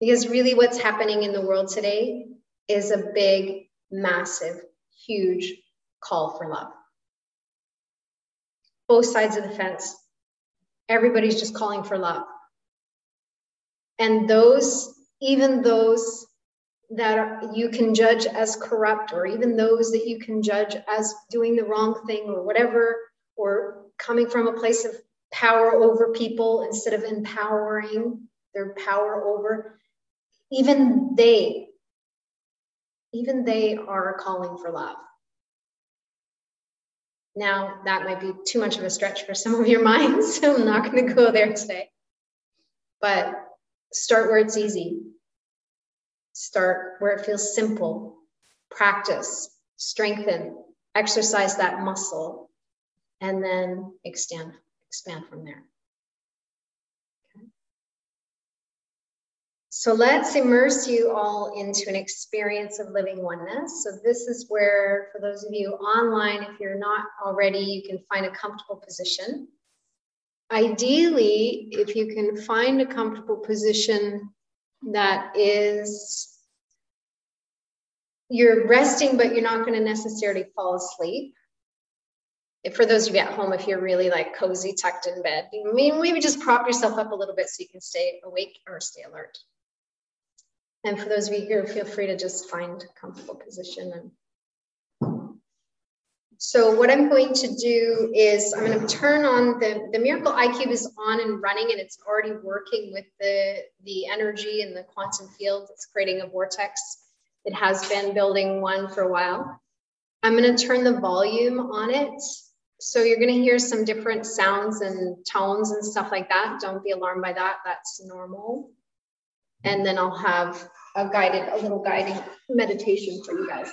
Because really, what's happening in the world today is a big, massive, huge call for love. Both sides of the fence. Everybody's just calling for love. And those, even those that you can judge as corrupt, or even those that you can judge as doing the wrong thing, or whatever, or coming from a place of power over people instead of empowering their power over, even they, even they are calling for love. Now, that might be too much of a stretch for some of your minds, so I'm not going to go there today. But Start where it's easy. Start where it feels simple. Practice, strengthen, exercise that muscle, and then extend, expand from there. So let's immerse you all into an experience of living oneness. So this is where, for those of you online, if you're not already, you can find a comfortable position ideally, if you can find a comfortable position that is you're resting, but you're not going to necessarily fall asleep. If for those of you at home, if you're really like cozy, tucked in bed, I mean, maybe just prop yourself up a little bit so you can stay awake or stay alert. And for those of you here, feel free to just find a comfortable position and so what I'm going to do is I'm going to turn on the, the Miracle iCube is on and running and it's already working with the, the energy and the quantum field. It's creating a vortex. It has been building one for a while. I'm going to turn the volume on it. So you're going to hear some different sounds and tones and stuff like that. Don't be alarmed by that. That's normal. And then I'll have a guided, a little guiding meditation for you guys.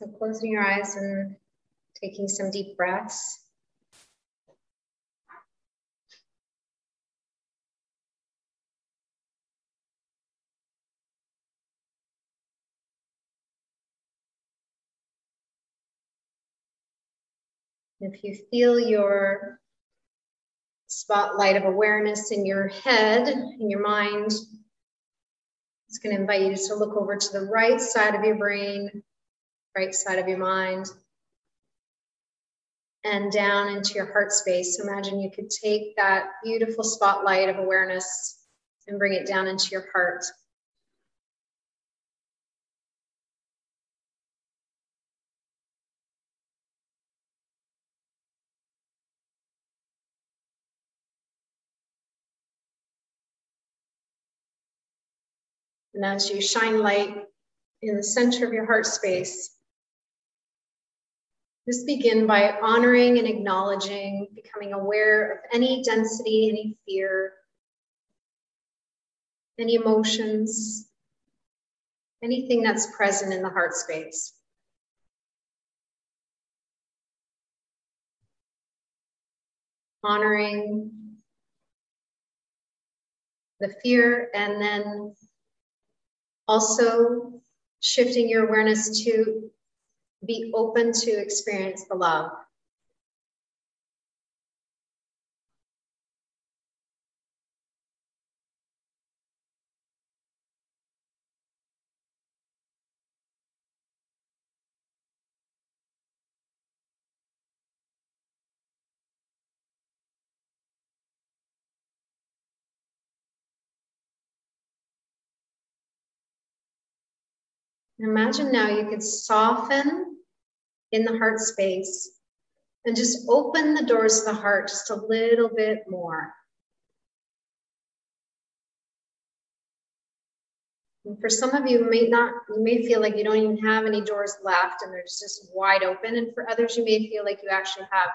So closing your eyes and taking some deep breaths. If you feel your spotlight of awareness in your head, in your mind, it's going to invite you to look over to the right side of your brain right side of your mind, and down into your heart space. So imagine you could take that beautiful spotlight of awareness and bring it down into your heart. And as you shine light in the center of your heart space, just begin by honoring and acknowledging, becoming aware of any density, any fear, any emotions, anything that's present in the heart space. Honoring the fear and then also shifting your awareness to be open to experience the love. Imagine now you could soften in the heart space and just open the doors of the heart just a little bit more. And for some of you, you may not, you may feel like you don't even have any doors left and they're just wide open. And for others, you may feel like you actually have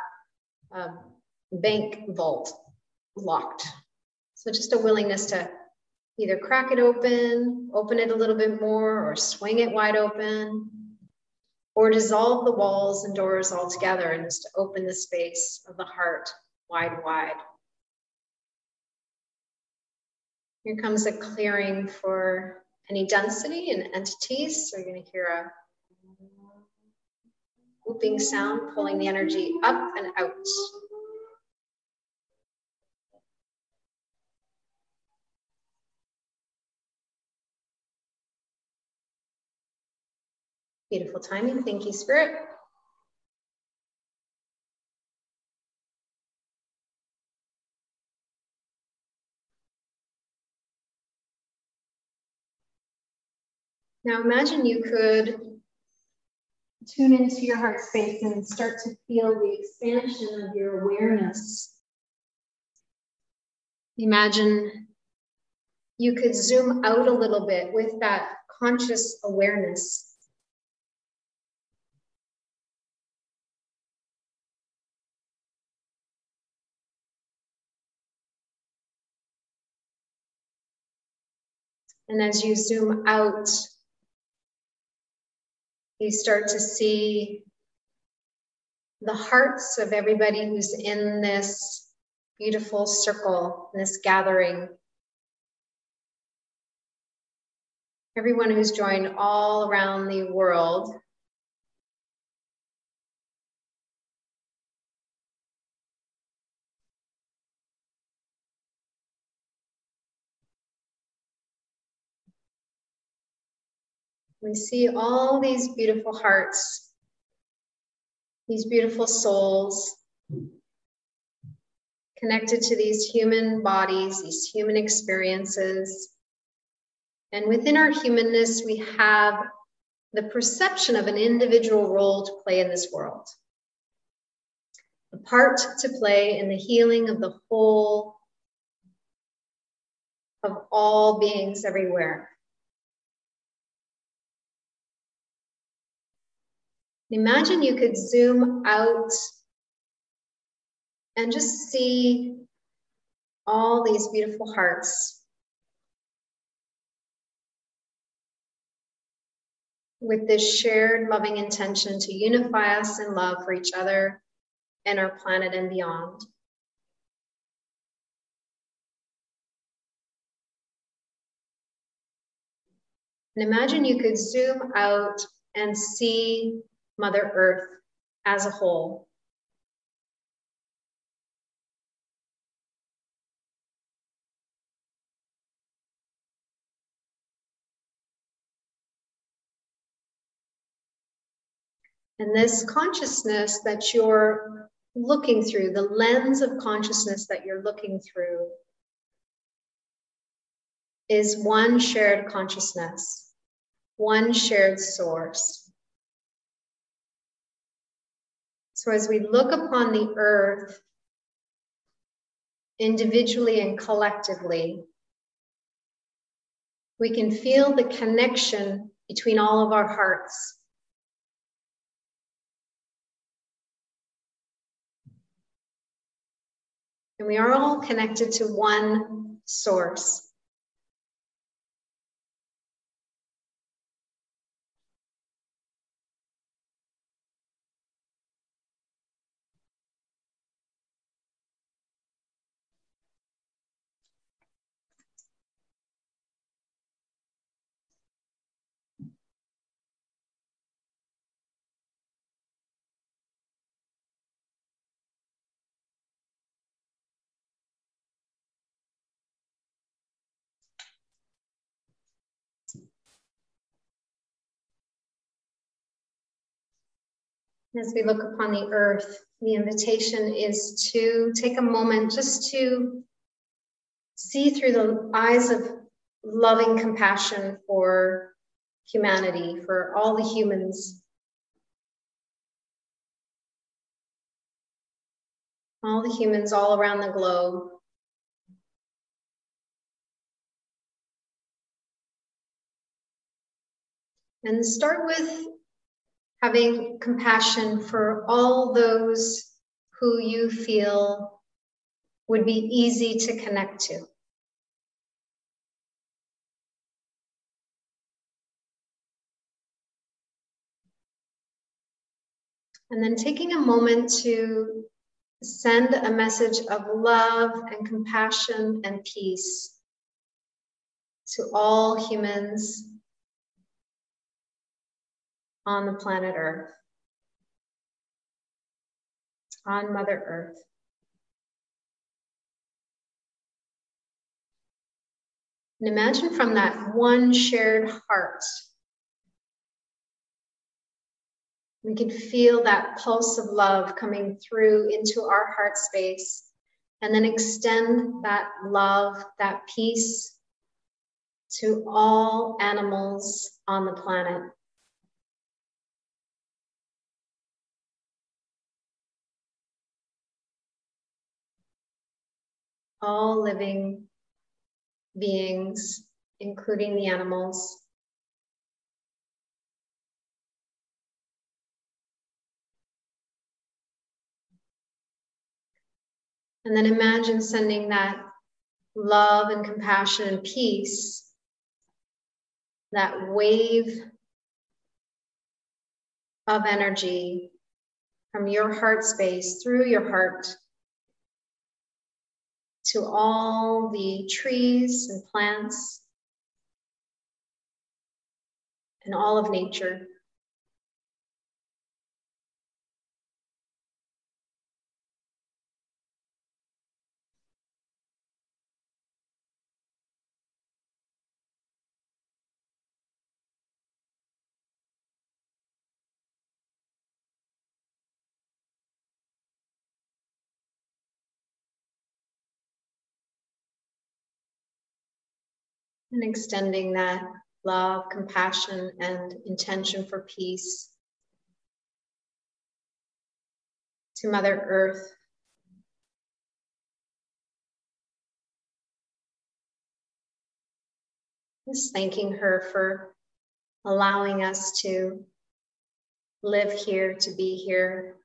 a bank vault locked. So just a willingness to either crack it open, open it a little bit more, or swing it wide open or dissolve the walls and doors altogether and just open the space of the heart wide, wide. Here comes a clearing for any density and entities. So you're going to hear a whooping sound pulling the energy up and out. Beautiful timing. Thank you, Spirit. Now imagine you could tune into your heart space and start to feel the expansion of your awareness. Imagine you could zoom out a little bit with that conscious awareness And as you zoom out, you start to see the hearts of everybody who's in this beautiful circle, this gathering. Everyone who's joined all around the world We see all these beautiful hearts, these beautiful souls connected to these human bodies, these human experiences. And within our humanness, we have the perception of an individual role to play in this world, a part to play in the healing of the whole of all beings everywhere. Imagine you could zoom out and just see all these beautiful hearts with this shared loving intention to unify us in love for each other and our planet and beyond. And imagine you could zoom out and see Mother Earth as a whole. And this consciousness that you're looking through, the lens of consciousness that you're looking through, is one shared consciousness, one shared source. So as we look upon the earth individually and collectively, we can feel the connection between all of our hearts. And we are all connected to one source. As we look upon the earth, the invitation is to take a moment just to see through the eyes of loving compassion for humanity, for all the humans. All the humans all around the globe. And start with having compassion for all those who you feel would be easy to connect to. And then taking a moment to send a message of love and compassion and peace to all humans on the planet Earth, on Mother Earth. And imagine from that one shared heart, we can feel that pulse of love coming through into our heart space and then extend that love, that peace to all animals on the planet. All living beings, including the animals. And then imagine sending that love and compassion and peace, that wave of energy from your heart space through your heart to all the trees and plants and all of nature. And extending that love, compassion, and intention for peace to Mother Earth. Just thanking her for allowing us to live here, to be here,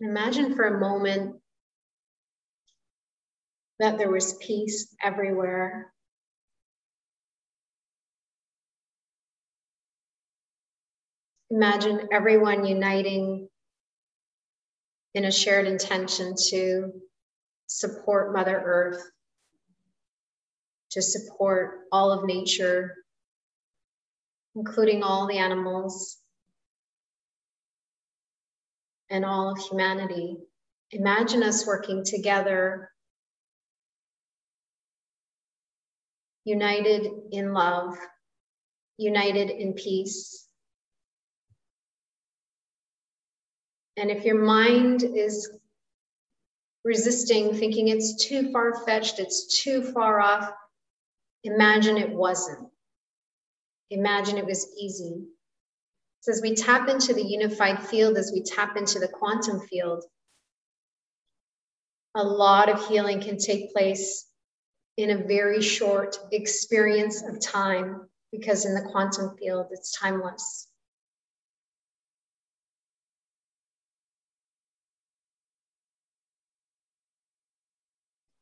Imagine for a moment that there was peace everywhere. Imagine everyone uniting in a shared intention to support Mother Earth, to support all of nature, including all the animals, and all of humanity. Imagine us working together, united in love, united in peace. And if your mind is resisting, thinking it's too far fetched, it's too far off, imagine it wasn't. Imagine it was easy. So as we tap into the unified field, as we tap into the quantum field, a lot of healing can take place in a very short experience of time because in the quantum field, it's timeless.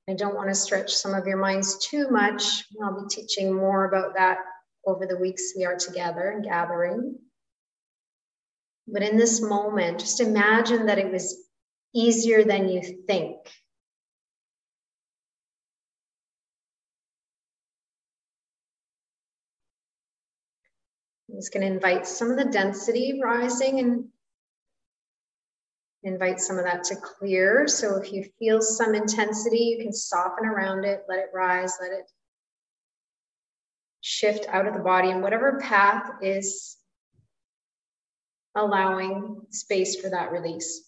I don't want to stretch some of your minds too much. I'll be teaching more about that over the weeks we are together and gathering. But in this moment, just imagine that it was easier than you think. I'm just going to invite some of the density rising and invite some of that to clear. So if you feel some intensity, you can soften around it, let it rise, let it shift out of the body, and whatever path is allowing space for that release.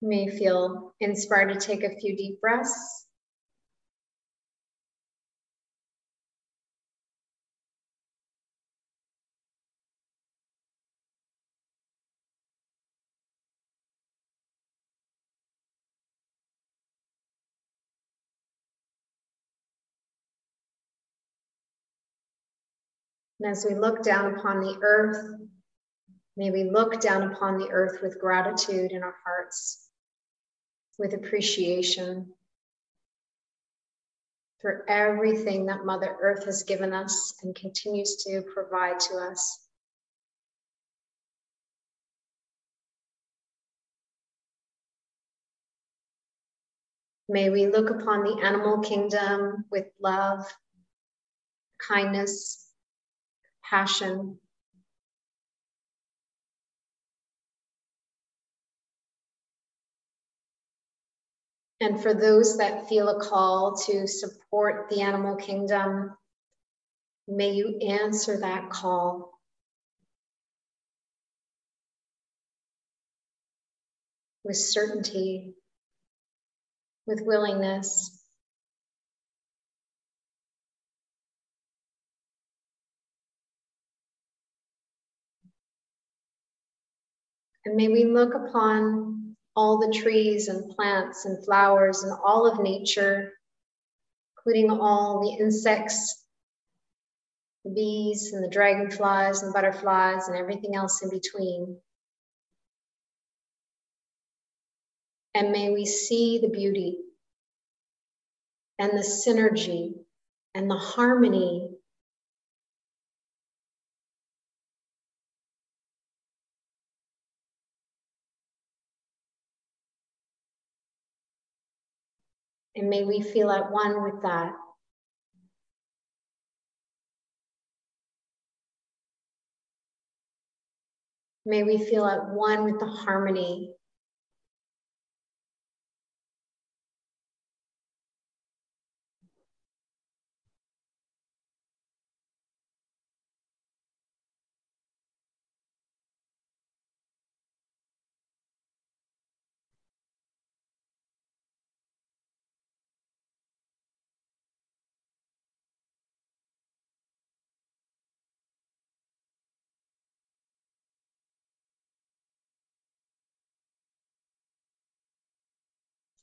You may feel inspired to take a few deep breaths. And as we look down upon the earth, may we look down upon the earth with gratitude in our hearts, with appreciation for everything that Mother Earth has given us and continues to provide to us. May we look upon the animal kingdom with love, kindness, passion. And for those that feel a call to support the animal kingdom, may you answer that call. With certainty, with willingness. And may we look upon all the trees and plants and flowers and all of nature, including all the insects, the bees and the dragonflies and butterflies and everything else in between. And may we see the beauty and the synergy and the harmony And may we feel at one with that. May we feel at one with the harmony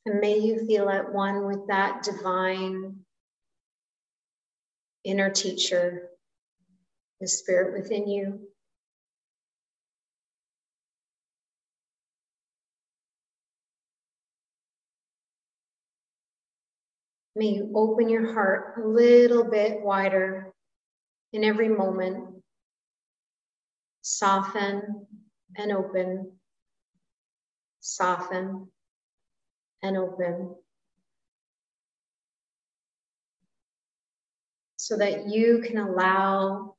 And may you feel at one with that divine inner teacher, the spirit within you. May you open your heart a little bit wider in every moment. Soften and open. Soften and open. So that you can allow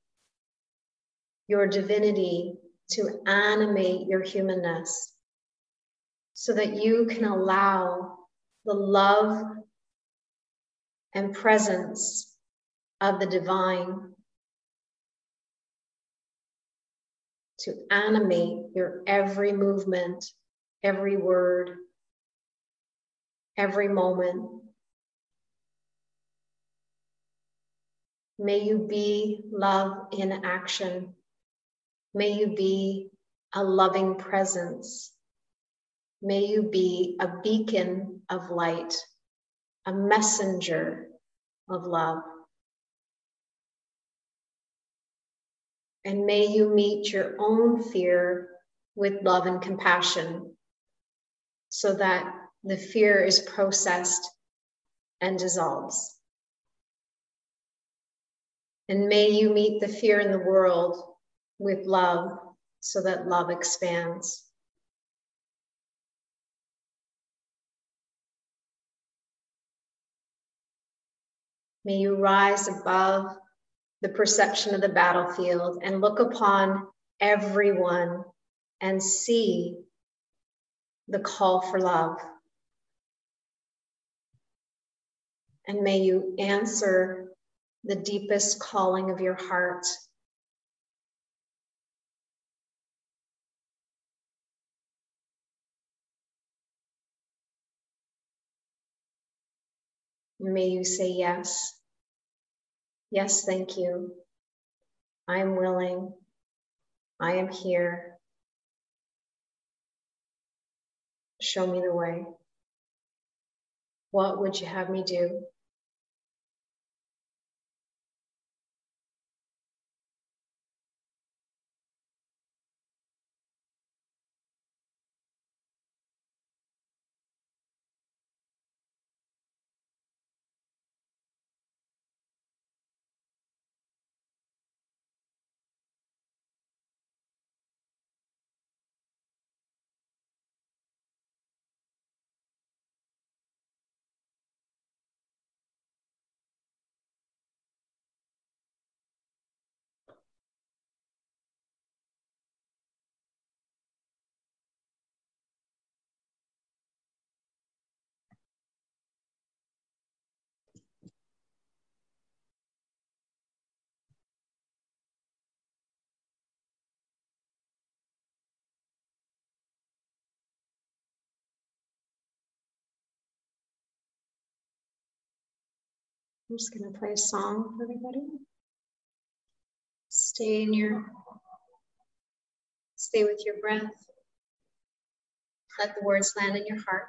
your divinity to animate your humanness. So that you can allow the love and presence of the divine to animate your every movement, every word, every moment. May you be love in action. May you be a loving presence. May you be a beacon of light, a messenger of love. And may you meet your own fear with love and compassion so that the fear is processed and dissolves. And may you meet the fear in the world with love so that love expands. May you rise above the perception of the battlefield and look upon everyone and see the call for love. And may you answer the deepest calling of your heart. May you say yes. Yes, thank you. I am willing. I am here. Show me the way. What would you have me do? I'm just going to play a song for everybody. Stay in your, stay with your breath. Let the words land in your heart.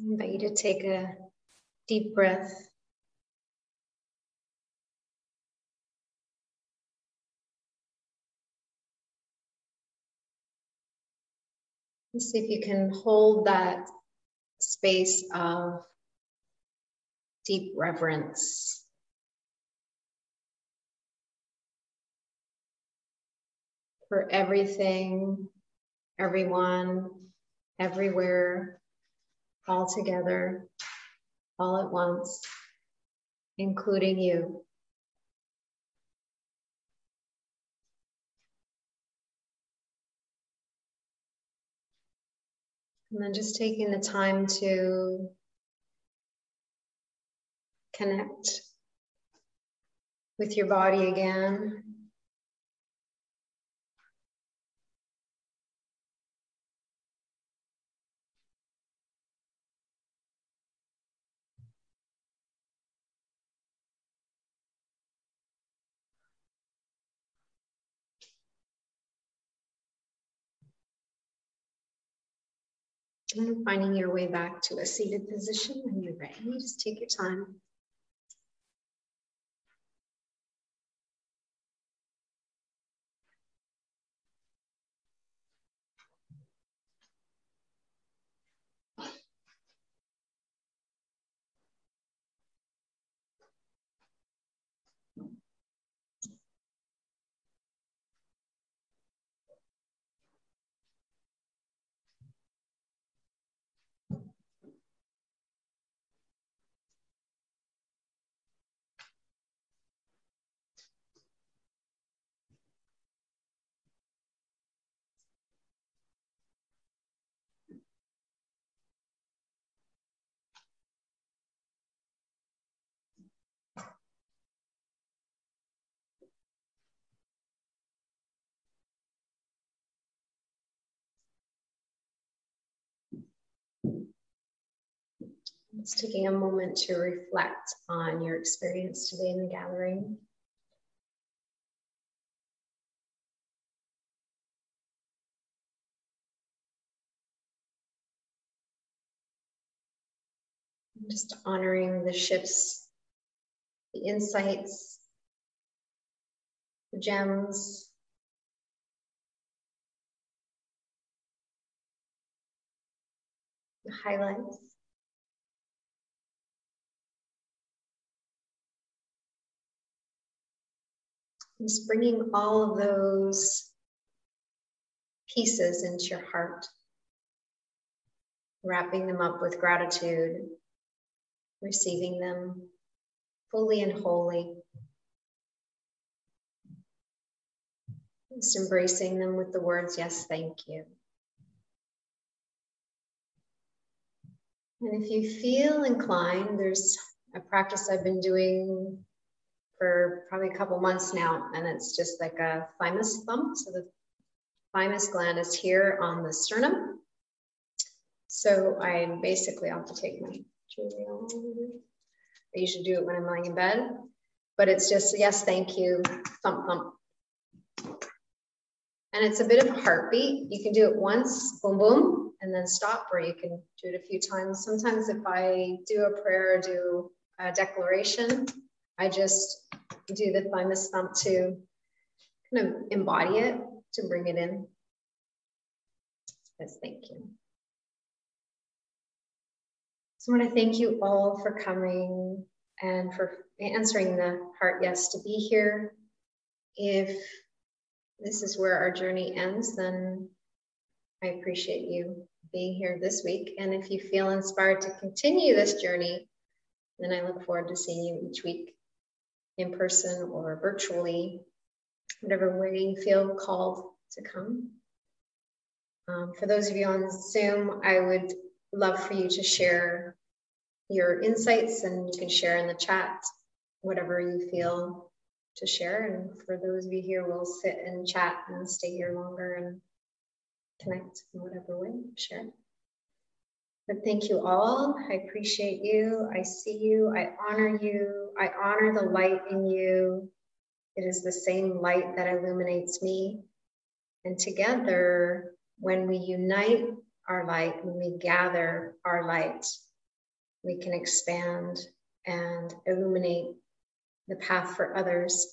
I invite you to take a deep breath. see if you can hold that space of deep reverence. For everything, everyone, everywhere, all together, all at once, including you. And then just taking the time to connect with your body again. And finding your way back to a seated position when you're ready. Just take your time. Just taking a moment to reflect on your experience today in the gathering. Just honoring the shifts, the insights, the gems, the highlights. Just bringing all of those pieces into your heart, wrapping them up with gratitude, receiving them fully and wholly. Just embracing them with the words, yes, thank you. And if you feel inclined, there's a practice I've been doing for probably a couple months now, and it's just like a thymus thump. So the thymus gland is here on the sternum. So I basically have to take my I usually do it when I'm lying in bed, but it's just yes, thank you, thump thump. And it's a bit of a heartbeat. You can do it once, boom, boom, and then stop, or you can do it a few times. Sometimes if I do a prayer or do a declaration, I just do the thymus thump to kind of embody it, to bring it in. Yes, thank you. So I want to thank you all for coming and for answering the heart yes to be here. If this is where our journey ends, then I appreciate you being here this week. And if you feel inspired to continue this journey, then I look forward to seeing you each week in person or virtually, whatever way you feel called to come. Um, for those of you on Zoom, I would love for you to share your insights and you can share in the chat whatever you feel to share. And for those of you here, we'll sit and chat and stay here longer and connect in whatever way, share. But thank you all. I appreciate you. I see you. I honor you. I honor the light in you. It is the same light that illuminates me. And together, when we unite our light, when we gather our light, we can expand and illuminate the path for others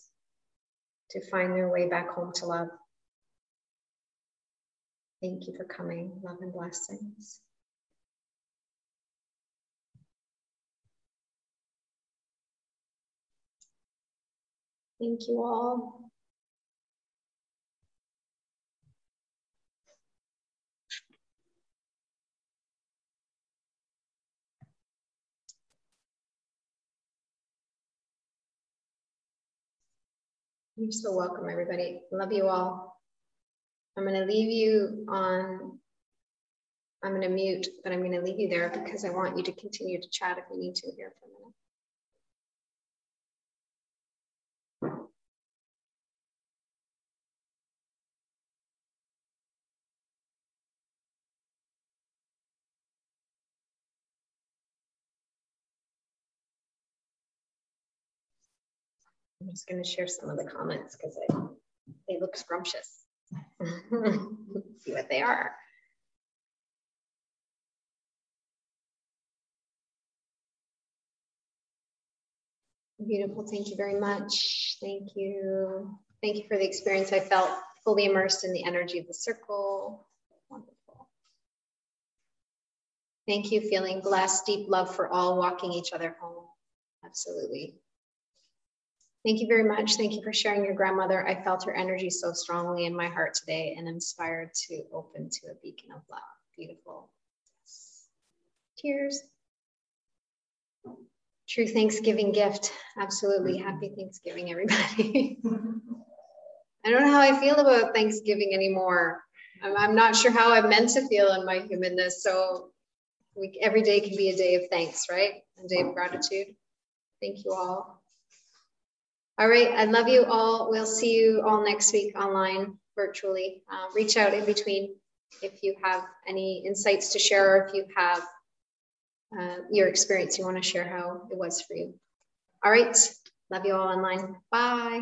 to find their way back home to love. Thank you for coming. Love and blessings. Thank you all. You're so welcome, everybody. Love you all. I'm going to leave you on, I'm going to mute, but I'm going to leave you there because I want you to continue to chat if you need to here for a minute. I'm just going to share some of the comments because they look scrumptious. See what they are. Beautiful. Thank you very much. Thank you. Thank you for the experience. I felt fully immersed in the energy of the circle. Wonderful. Thank you. Feeling blessed, deep love for all, walking each other home. Absolutely. Thank you very much. Thank you for sharing your grandmother. I felt her energy so strongly in my heart today and inspired to open to a beacon of love. Beautiful. Cheers. True Thanksgiving gift. Absolutely. Mm-hmm. Happy Thanksgiving, everybody. I don't know how I feel about Thanksgiving anymore. I'm, I'm not sure how I'm meant to feel in my humanness. So we, every day can be a day of thanks, right? A day of gratitude. Thank you all. All right. I love you all. We'll see you all next week online, virtually. Uh, reach out in between if you have any insights to share or if you have uh, your experience you want to share how it was for you. All right. Love you all online. Bye.